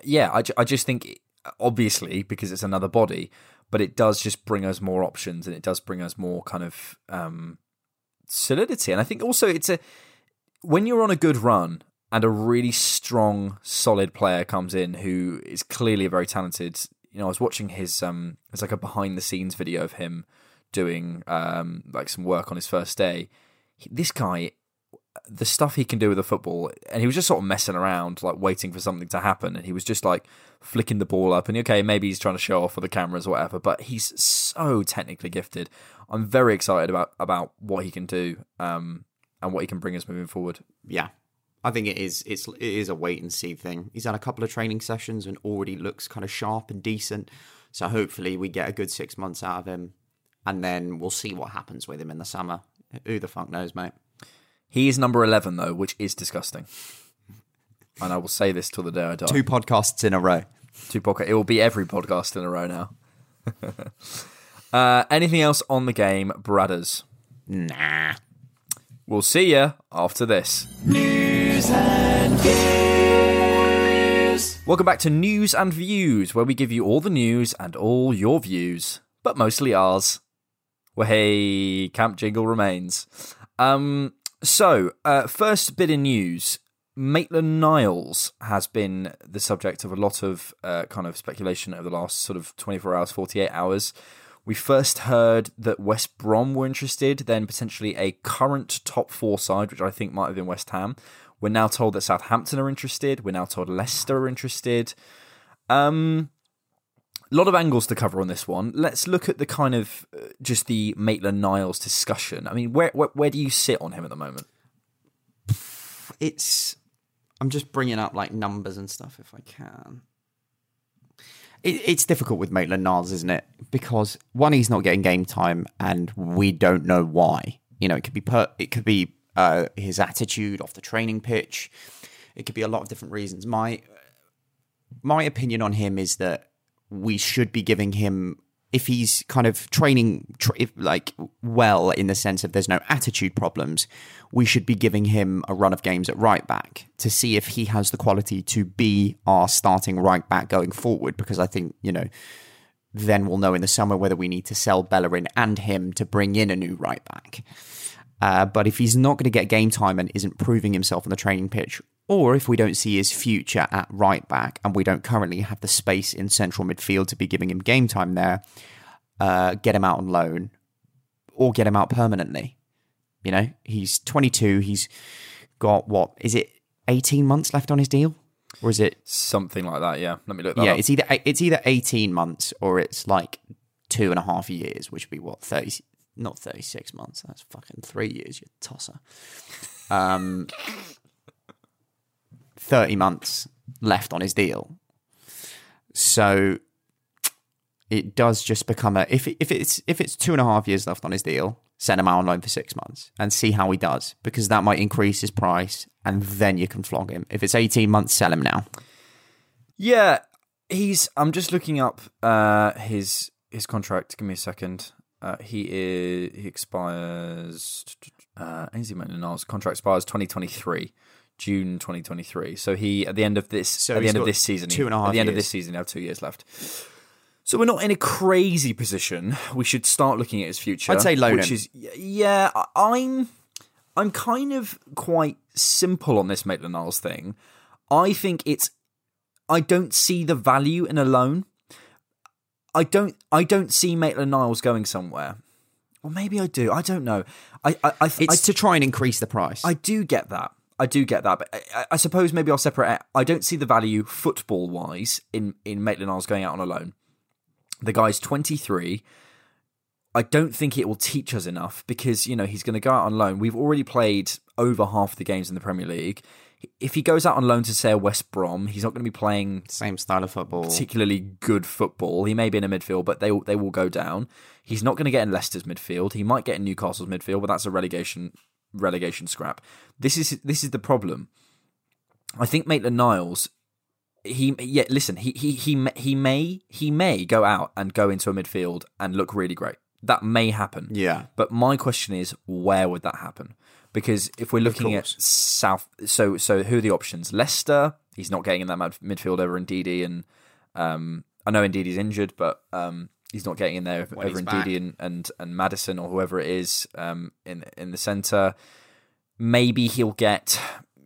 yeah, I, I just think obviously because it's another body, but it does just bring us more options and it does bring us more kind of um, solidity. And I think also it's a when you're on a good run and a really strong, solid player comes in who is clearly a very talented. You know, I was watching his um, it's like a behind the scenes video of him doing um, like some work on his first day. This guy the stuff he can do with the football, and he was just sort of messing around, like waiting for something to happen, and he was just like flicking the ball up, and okay, maybe he's trying to show off for the cameras or whatever, but he's so technically gifted. I'm very excited about about what he can do, um, and what he can bring us moving forward. yeah, I think it is. It's it is a wait and see thing. He's had a couple of training sessions and already looks kind of sharp and decent. So hopefully we get a good six months out of him, and then we'll see what happens with him in the summer. Who the fuck knows, mate? He is number eleven though, which is disgusting, and I will say this till the day I die. Two podcasts in a row. Two podcast. It will be every podcast in a row now. uh, anything else on the game, Bradders? Nah. We'll see you after this. News and views. Welcome back to News and Views, where we give you all the news and all your views, but mostly ours. Well, hey, Camp Jingle remains. Um, so, uh, first bit of news. Maitland Niles has been the subject of a lot of uh, kind of speculation over the last sort of 24 hours, 48 hours. We first heard that West Brom were interested, then potentially a current top four side, which I think might have been West Ham. We're now told that Southampton are interested. We're now told Leicester are interested. Um, a lot of angles to cover on this one. Let's look at the kind of uh, just the Maitland Niles discussion. I mean, where, where where do you sit on him at the moment? it's I'm just bringing up like numbers and stuff if I can. It, it's difficult with Maitland Niles, isn't it? Because one, he's not getting game time, and we don't know why. You know, it could be per, it could be uh, his attitude off the training pitch. It could be a lot of different reasons. My my opinion on him is that we should be giving him if he's kind of training tr- if, like well in the sense of there's no attitude problems we should be giving him a run of games at right back to see if he has the quality to be our starting right back going forward because i think you know then we'll know in the summer whether we need to sell Bellerin and him to bring in a new right back. Uh, but if he's not going to get game time and isn't proving himself on the training pitch, or if we don't see his future at right back and we don't currently have the space in central midfield to be giving him game time there, uh, get him out on loan or get him out permanently. You know, he's 22. He's got what is it, 18 months left on his deal, or is it? Something like that. Yeah. Let me look that Yeah, up. it's either it's either 18 months or it's like two and a half years, which would be what 30, not 36 months. That's fucking three years. You tosser. Um, 30 months left on his deal. So it does just become a if if it's if it's two and a half years left on his deal, send him out on loan for six months and see how he does because that might increase his price and then you can flog him. If it's eighteen months, sell him now. Yeah, he's. I'm just looking up uh, his his contract. Give me a second. Uh, he is. He expires. Uh, Ainsley Maitland-Niles contract expires 2023, June 2023. So he at the end of this So at the end of this season, two and a half at the end of this season, he have two years left. So we're not in a crazy position. We should start looking at his future. I'd say loan which him. is yeah. I'm I'm kind of quite simple on this Maitland Niles thing. I think it's I don't see the value in a loan. I don't I don't see Maitland Niles going somewhere. Or maybe I do. I don't know. I I I, It's I, to try and increase the price. I do get that. I do get that, but I- I, I suppose maybe I'll separate. It. I don't see the value football wise in in Maitland Niles going out on a loan. The guy's twenty three. I don't think it will teach us enough because you know he's going to go out on loan. We've already played over half the games in the Premier League. If he goes out on loan to say a West Brom, he's not going to be playing Same style of football. particularly good football. He may be in a midfield, but they they will go down. He's not going to get in Leicester's midfield. He might get in Newcastle's midfield, but that's a relegation relegation scrap. This is this is the problem. I think Maitland Niles. He yeah. Listen, he he he may- he may he may go out and go into a midfield and look really great. That may happen. Yeah. But my question is, where would that happen? Because if we're looking at. South, so so who are the options? Leicester, he's not getting in that midfield over Ndidi, and um, I know Ndidi's injured, but um, he's not getting in there over When he's Ndidi and, and and Maddison or whoever it is um, in in the centre. Maybe he'll get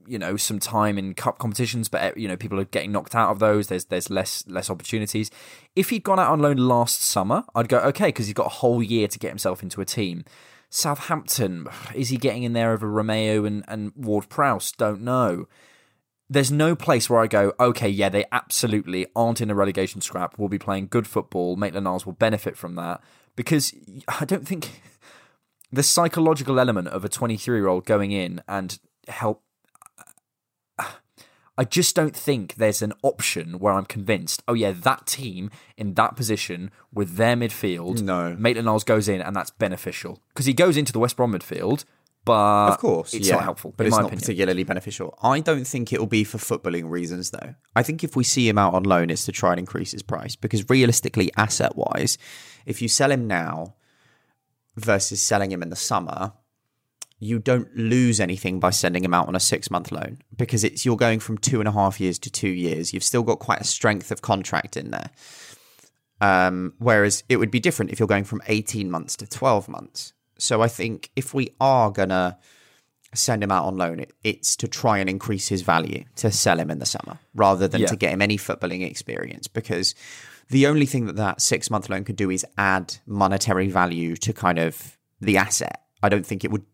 you know some time in cup competitions, but you know people are getting knocked out of those. There's there's less less opportunities. If he'd gone out on loan last summer, I'd go okay because he's got a whole year to get himself into a team. Southampton, is he getting in there over Romeu and, and Ward Prowse? Don't know. There's no place where I go, okay, yeah, they absolutely aren't in a relegation scrap. We'll be playing good football. Maitland Niles will benefit from that because I don't think the psychological element of a 23 year old going in and help. I just don't think there's an option where I'm convinced, oh yeah, that team in that position with their midfield, No. Maitland Niles goes in and that's beneficial because he goes into the West Brom midfield, but of course, it's yeah, not helpful. but it's not opinion. particularly beneficial. I don't think it will be for footballing reasons, though. I think if we see him out on loan, it's to try and increase his price because realistically, asset wise, if you sell him now versus selling him in the summer, you don't lose anything by sending him out on a six month loan because it's you're going from two and a half years to two years. You've still got quite a strength of contract in there. Um, whereas it would be different if you're going from 18 months to 12 months. So I think if we are going to send him out on loan, it, it's to try and increase his value to sell him in the summer rather than Yeah. to get him any footballing experience because the only thing that that six month loan could do is add monetary value to kind of the asset. I don't think it would.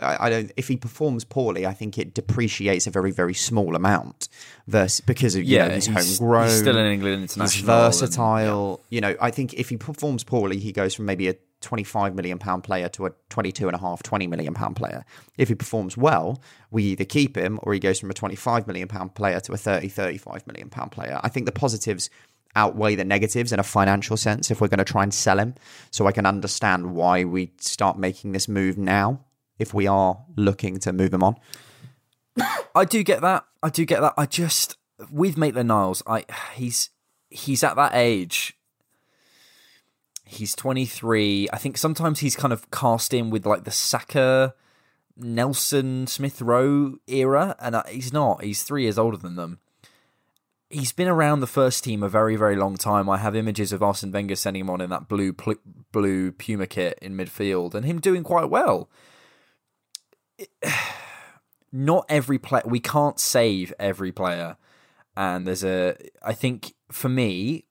I I don't. If he performs poorly, I think it depreciates a very, very small amount. Versus because of you Yeah, know he's, he's- homegrown. he's still in England He's international and- versatile. You know, I think if he performs poorly, he goes from maybe a 25 million pound player to a 22 and a half, 20 million pound player. If he performs well, we either keep him or he goes from a 25 million pound player to a 30, 35 million pound player. I think the positives outweigh the negatives in a financial sense if we're going to try and sell him. So I can understand why we start making this move now if we are looking to move him on. I do get that. I do get that. I just with Maitland Niles, I he's he's at that age. He's 23. I think sometimes he's kind of cast in with like the Saka, Nelson, Smith Rowe era, and uh, he's not. He's three years older than them. He's been around the first team a very, very long time. I have images of Arsene Wenger sending him on in that blue pl- blue Puma kit in midfield, and him doing quite well. not every player we can't save every player and there's a i think for me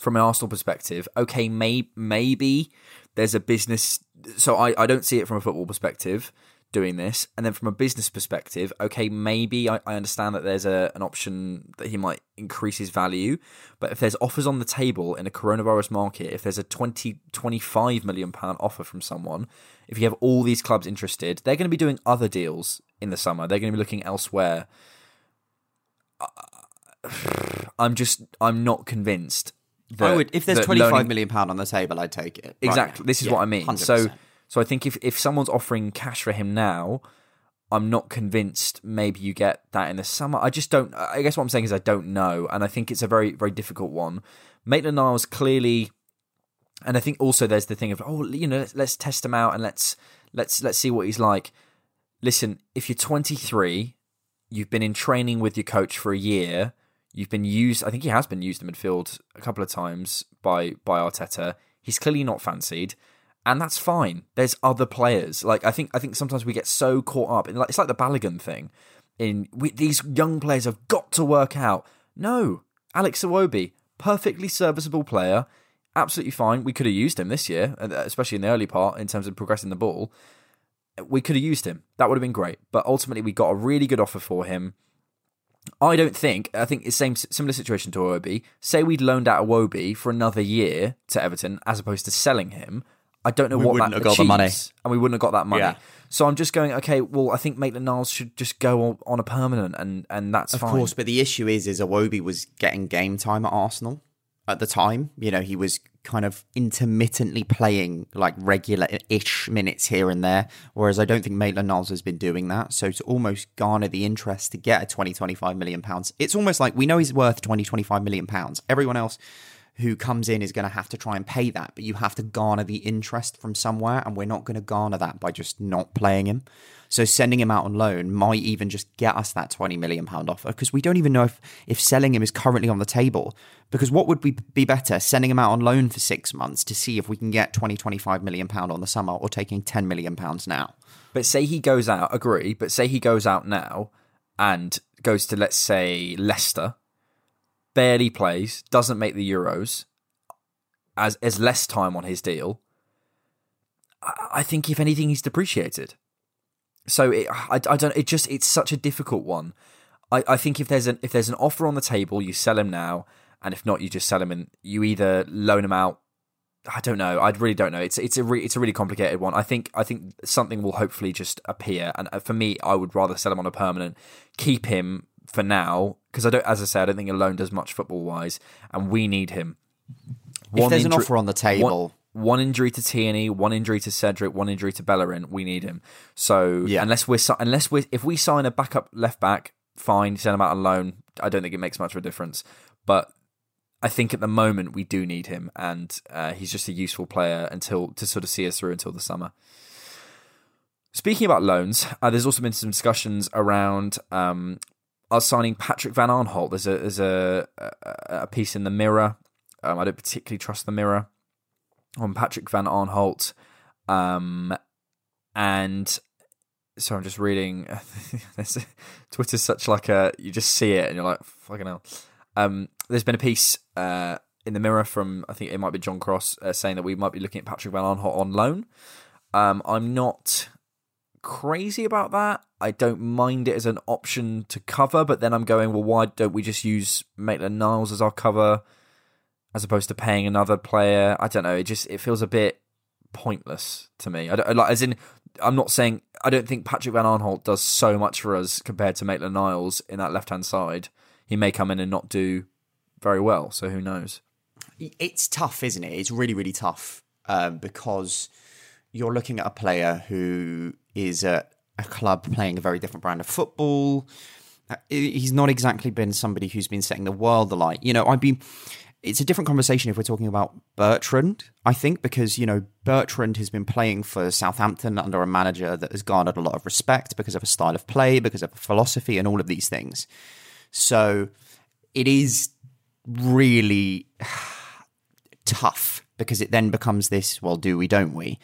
from an arsenal perspective okay may, maybe there's a business so I, I don't see it from a football perspective doing this. And then from a business perspective okay maybe i, I understand that there's a, an option that he might increase his value. But if there's offers on the table in a coronavirus market if there's a 20 25 million pound offer from someone if you have all these clubs interested they're going to be doing other deals in the summer. They're going to be looking elsewhere. I'm just i'm not convinced that, I would, if there's that twenty-five learning- million pound on the table, I'd take it. Exactly. now. This is Yeah, what I mean. So 100%. so I think if if someone's offering cash for him now, I'm not convinced maybe you get that in the summer. I just don't I guess what I'm saying is I don't know and I think it's a very very difficult one. Maitland Niles clearly and I think also there's the thing of oh you know let's, let's test him out and let's let's let's see what he's like. Listen, if you're 23, you've been in training with your coach for a year, You've been used. I think he has been used in midfield a couple of times by by Arteta. He's clearly not fancied, and that's fine. There's other players. Like I think I think sometimes we get so caught up in like it's like the Balogun thing. In we, these young players have got to work out. No, Alex Iwobi, perfectly serviceable player, absolutely fine. We could have used him this year, uh, especially in the early part in terms of progressing the ball. We could have used him. That would have been great. But ultimately, we got a really good offer for him. I don't think. I think it's same similar situation to Iwobi. Say we'd loaned out Iwobi for another year to Everton as opposed to selling him. I don't know We what wouldn't that have got the money. and we wouldn't have got that money. Yeah. So I'm just going. Okay, well, I think Maitland Niles should just go on, on a permanent, and and that's Of fine. course, but the issue is, is Iwobi was getting game time at Arsenal at the time. You know, he was kind of intermittently playing like regular-ish minutes here and there, whereas I don't think Maitland Niles has been doing that. So to almost garner the interest to get a 20, 25 million pounds, it's almost like we know he's worth 20, 25 million pounds. Everyone else who comes in is going to have to try and pay that, but you have to garner the interest from somewhere, and we're not going to garner that by just not playing him. So sending him out on loan might even just get us that twenty million pound offer because we don't even know if if selling him is currently on the table. Because what would be be better, sending him out on loan for six months to see if we can get 20, 25 million pound on the summer, or taking ten million pounds now? But say he goes out, agree, but say he goes out now and goes to, let's say, Leicester, barely plays, doesn't make the Euros, as, as less time on his deal, I, I think, if anything, he's depreciated. So it, I, I don't. It just it's such a difficult one. I, I think if there's an if there's an offer on the table, you sell him now, and if not, you just sell him and you either loan him out I don't know. I really don't know. It's it's a re- it's a really complicated one. I think I think something will hopefully just appear. And uh, for me, I would rather sell him on a permanent, keep him for now because I don't. As I said, I don't think a loan does much football wise, and we need him. If there's an offer on the table, one, one injury to Tierney, one injury to Cedric, one injury to Bellerin, we need him. So Yeah. unless we're unless we if we sign a backup left back, fine, send him out on loan. I don't think it makes much of a difference, but. I think at the moment we do need him, and uh, he's just a useful player until to sort of see us through until the summer. Speaking about loans, uh, there's also been some discussions around um, us signing Patrick Van Aanholt. There's a there's a, a, piece in the Mirror. Um, I don't particularly trust the Mirror on Patrick Van Aanholt, um, and so I'm just reading. Twitter's such like a you just see it and you're like fucking hell. Um, there's been a piece uh, in the Mirror from I think it might be John Cross uh, saying that we might be looking at Patrick Van Aanholt on loan. Um, I'm not crazy about that. I don't mind it as an option to cover, but then I'm going, well, why don't we just use Maitland Niles as our cover as opposed to paying another player? I don't know. It just it feels a bit pointless to me. I don't like as in. I'm not saying I don't think Patrick Van Aanholt does so much for us compared to Maitland Niles in that left hand side. He may come in and not do very well, so who knows? it's tough, isn't it? It's really, really tough um, because you're looking at a player who is at a club playing a very different brand of football. Uh, He's not exactly been somebody who's been setting the world alight. You know, I'd be. It's a different conversation if we're talking about Bertrand, I think, because, you know, Bertrand has been playing for Southampton under a manager that has garnered a lot of respect because of a style of play, because of a philosophy, and all of these things. So it is really tough because it then becomes this well, do we, don't we?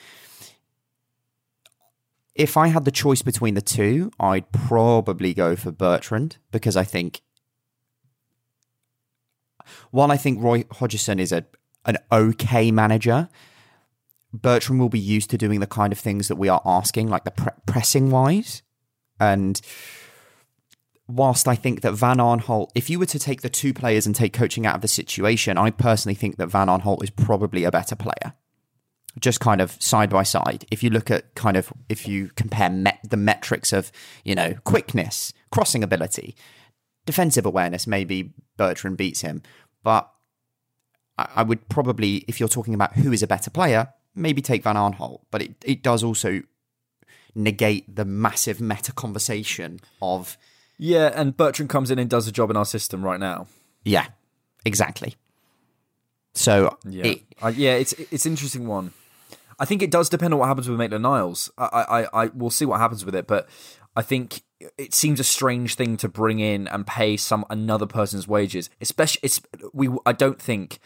If I had the choice between the two, I'd probably go for Bertrand because I think, while I think Roy Hodgson is a an okay manager, Bertrand will be used to doing the kind of things that we are asking, like the pre- pressing wise. And whilst I think that Van Aanholt, if you were to take the two players and take coaching out of the situation, I personally think that Van Aanholt is probably a better player. Just kind of side by side. If you look at kind of, if you compare met, the metrics of, you know, quickness, crossing ability, defensive awareness, maybe Bertrand beats him. But I, I would probably, if you're talking about who is a better player, maybe take Van Aanholt. But it, it does also negate the massive meta conversation of Yeah, and Bertrand comes in and does a job in our system right now. Yeah, exactly. So Yeah, it, I, yeah, it's it's interesting one. I think it does depend on what happens with Maitland Niles. I, I, I, I we'll see what happens with it, but I think it seems a strange thing to bring in and pay some another person's wages, especially it's we. I don't think.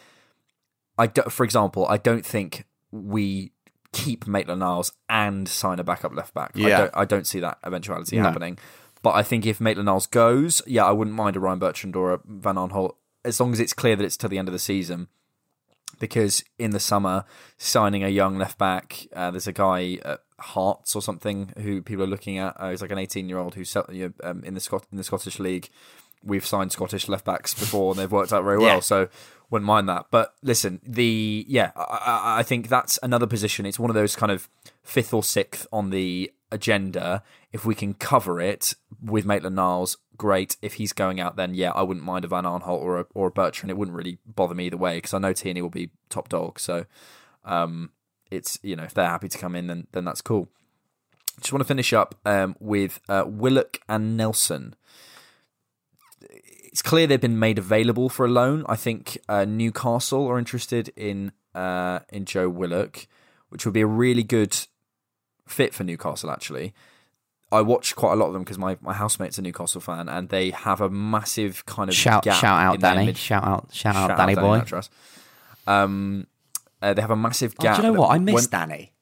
I do, for example, I don't think we keep Maitland Niles and sign a backup left back. I Yeah. don't, I don't see that eventuality No. happening. But I think if Maitland Niles goes, yeah, I wouldn't mind a Ryan Bertrand or a Van Aanholt as long as it's clear that it's to the end of the season. Because in the summer, signing a young left back, uh, there's a guy at Hearts or something who people are looking at. Uh, he's like an 18 year old who's you know, um, in the Scot- in the Scottish league. We've signed Scottish left backs before and they've worked out very well. Yeah. So wouldn't mind that. But listen, the yeah, I, I, I think that's another position. It's one of those kind of fifth or sixth on the agenda. If we can cover it with Maitland Niles, great. If he's going out, then yeah, I wouldn't mind a Van Aanholt or a, or a Bertrand. It wouldn't really bother me either way because I know Tierney will be top dog. So um, it's you know if they're happy to come in, then then that's cool. Just want to finish up um, with uh, Willock and Nelson it's clear they've been made available for a loan. I think uh, Newcastle are interested in uh, in Joe Willock, which would be a really good fit for Newcastle. Actually, I watch quite a lot of them because my, my housemate's a Newcastle fan, and they have a massive kind of Shout gap shout out Danny. mid- shout out shout, shout out Danny boy. Natras. Um, uh, they have a massive Oh, gap. do you know what? I miss When- Danny.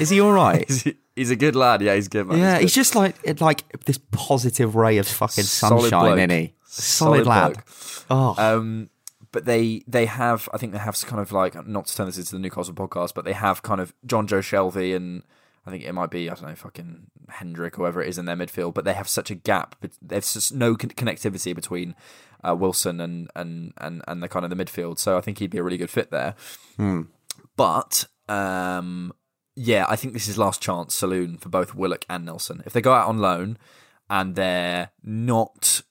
Is he all right? he's, he's a good lad. Yeah, he's good. Man. yeah, good. he's just like it- like this positive ray of fucking Solid sunshine, bloke. isn't he? Solid, lad. bloke. Oh, Um, but they they have I think they have kind of like not to turn this into the Newcastle podcast, but they have kind of Jonjo Shelvey and I think it might be I don't know fucking Hendrick or whoever it is in their midfield, but they have such a gap. There's just no con- connectivity between uh, Wilson and, and and and the kind of the midfield. So I think he'd be a really good fit there. But um, yeah, I think this is last chance saloon for both Willock and Nelson. If they go out on loan and they're not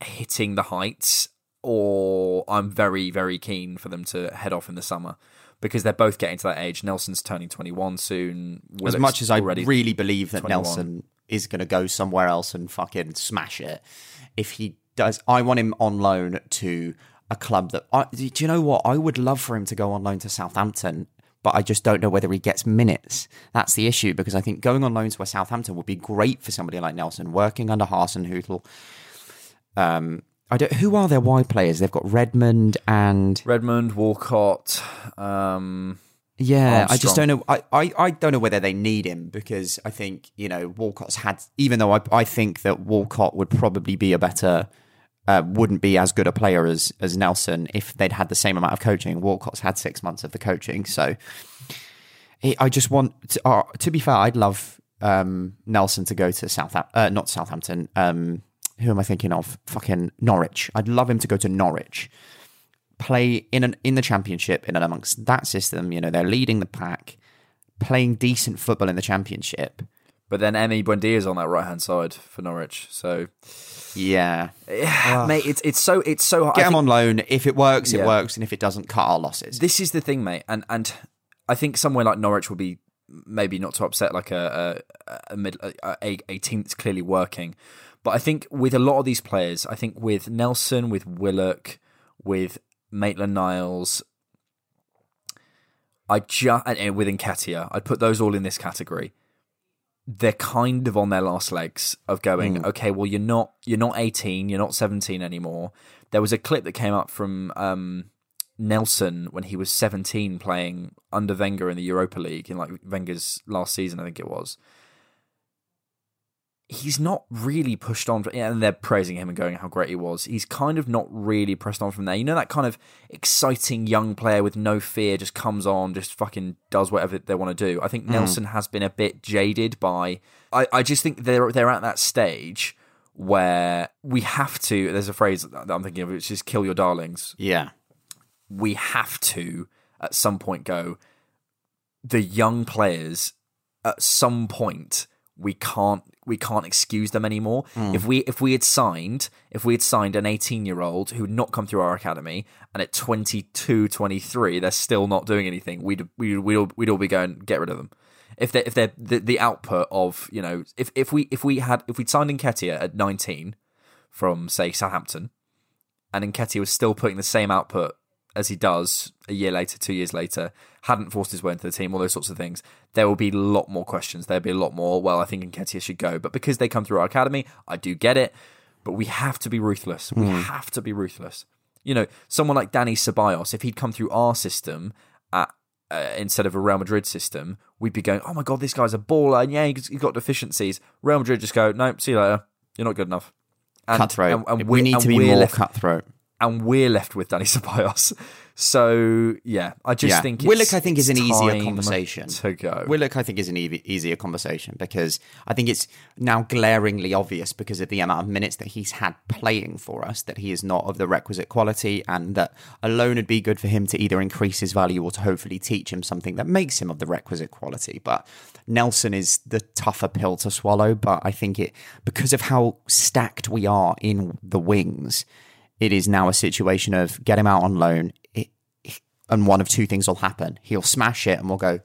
hitting the heights, or I'm very, very keen for them to head off in the summer because they're both getting to that age. Nelson's turning 21 soon. as much as I really believe that 21. Nelson is going to go somewhere else and fucking smash it, if he does, I want him on loan to a club that. I, do you know what? I would love for him to go on loan to Southampton. But I just don't know whether he gets minutes. That's the issue because I think going on loan to a Southampton would be great for somebody like Nelson, working under Hasenhüttl. Um, I don't. Who are their wide players? They've got Redmond and Redmond, Walcott. Um, Yeah, I just don't know. I, I, I don't know whether they need him because I think you know Walcott's had. Even though I I think that Walcott would probably be a better, uh, wouldn't be as good a player as as Nelson if they'd had the same amount of coaching. Walcott's had six months of the coaching, so it, I just want. To, uh, to be fair, I'd love um, Nelson to go to South, uh, not Southampton. Um, who am I thinking of? Fucking Norwich. I'd love him to go to Norwich play in an in the championship in and amongst that system. You know, they're leading the pack, playing decent football in the championship. but then Emi Emmy Buendia's on that right hand side for Norwich. So, Yeah, mate, it's it's so it's so hard. get I him on loan. If it works, Yeah. it works, and if it doesn't, cut our losses. this is the thing, mate, and and I think somewhere like Norwich will be maybe not to upset like a a, a mid a, a, a team that's clearly working, but I think with a lot of these players, I think with Nelson, with Willock, with Maitland Niles, I just and, with Nketiah, I'd put those all in this category. They're kind of on their last legs of going, okay, well you're not you're not 18, you're not 17 anymore. There was a clip that came up from um, Nelson when he was 17 playing under Wenger in the Europa League in like Wenger's last season, I think it was. He's not really pushed on, and they're praising him and going how great he was. He's kind of not really pressed on from there. You know that kind of exciting young player with no fear just comes on, just fucking does whatever they want to do. I think hmm. Nelson has been a bit jaded by. I, I just think they're they're at that stage where we have to. There's a phrase that I'm thinking of, which is "kill your darlings." yeah, we have to at some point go the young players at some point we can't we can't excuse them anymore. Hmm. If we if we had signed if we had signed an 18 year old who had not come through our academy and at 22 23 they're still not doing anything we'd we'd, we'd, all, we'd all be going get rid of them. If they if they're the, the output of you know if if we if we had if we'd signed Nketiah at 19 from say Southampton and Nketiah was still putting the same output as he does a year later, two years later, hadn't forced his way into the team, all those sorts of things, there will be a lot more questions. There'll be a lot more, well, I think Nketiah should go. But because they come through our academy, I do get it. But we have to be ruthless. We have to be ruthless. You know, someone like Danny Ceballos, if he'd come through our system at uh, instead of a Real Madrid system, we'd be going, "Oh my god, this guy's a baller, and yeah, he's, he's got deficiencies." Real Madrid just go, "No, see you later. You're not good enough." And, cutthroat. and- and we we're- need to be more cutthroat. And we're left with Danny Ceballos. So yeah, I just Yeah. think Willock, I think, is an easier conversation to go. Willock, I think, is an e- easier conversation because I think it's now glaringly obvious because of the amount of minutes that he's had playing for us that he is not of the requisite quality, and that alone would be good for him to either increase his value or to hopefully teach him something that makes him of the requisite quality. But Nelson is the tougher pill to swallow. But I think it because of how stacked we are in the wings, it is now a situation of get him out on loan. And one of two things will happen. He'll smash it and we'll go,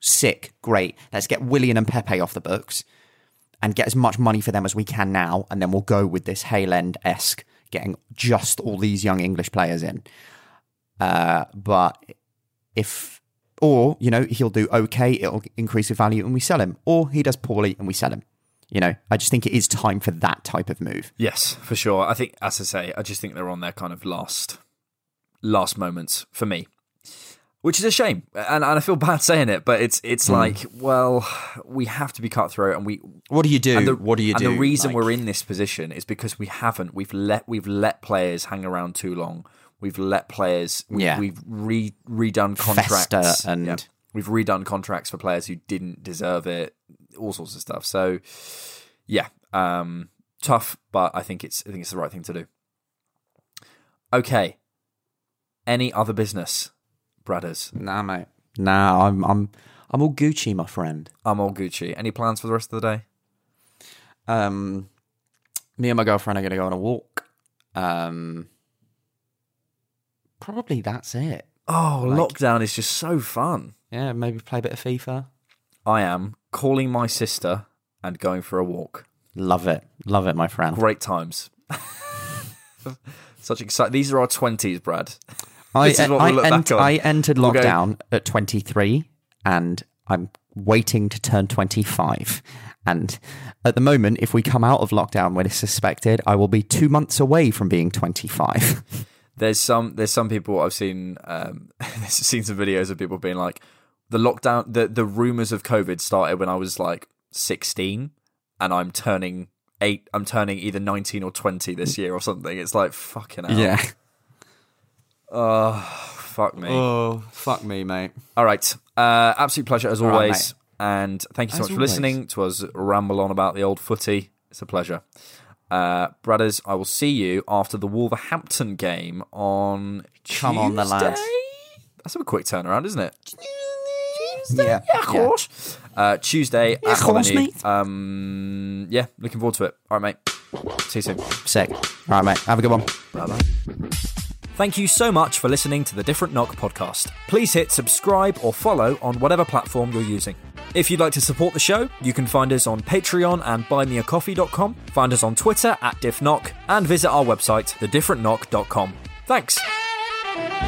sick, great. Let's get Willian and Pepe off the books and get as much money for them as we can now. And then we'll go with this Hale End esque, getting just all these young English players in. Uh, but if, or, you know, he'll do okay, it'll increase his value and we sell him. Or he does poorly and we sell him. You know, I just think it is time for that type of move. Yes, for sure. I think, as I say, I just think they're on their kind of last, last moments for me, which is a shame, and, and I feel bad saying it, but it's it's hmm. like, well, we have to be cutthroat, and we. What do you do? And the, what do you and do? the reason Like- we're in this position is because we haven't. We've let we've let players hang around too long. We've let players. We, Yeah. We've re, redone contracts Fester and- Yeah. we've redone contracts for players who didn't deserve it. All sorts of stuff. So, yeah, um, tough, but I think it's I think it's the right thing to do. Okay. Any other business, brothers? Nah, mate. Nah, I'm I'm I'm all Gucci, my friend. I'm all Gucci. Any plans for the rest of the day? Um, me and my girlfriend are going to go on a walk. Um, probably that's it. Oh, Like- lockdown is just so fun. Yeah, maybe play a bit of FIFA. I am calling my sister and going for a walk. Love it, love it, my friend. Great times. Such exciting. These are our twenties, Brad. I, This is what I, ent-. I entered We'll go- lockdown at 23, and I'm waiting to turn 25. And at the moment, if we come out of lockdown when it's suspected, I will be two months away from being 25. There's some there's some people I've seen um seen some videos of people being like the lockdown the the rumors of COVID started when I was like 16 and I'm turning 8 I'm turning either 19 or 20 this year or something. It's like fucking hell. Yeah oh fuck me. Oh, fuck me, mate. All right. Uh, absolute pleasure as right, always. and thank you so As much for listening to us ramble on about the old footy. It's a pleasure. Uh, brothers, I will see you after the Wolverhampton game on Come on, the lads. That's a quick turnaround, isn't it? Yeah, Yeah, of course. Uh, Tuesday at course, Molyneux. mate. Um, yeah, looking forward to it. All right, mate. See you soon. Sick. All right, mate. Have a good one. Bye bye. Thank you so much for listening to the Different Knock podcast. Please hit subscribe or follow on whatever platform you're using. If you'd like to support the show, you can find us on Patreon and buymeacoffee.com, find us on Twitter at diffknock, and visit our website, thedifferentknock.com. Thanks!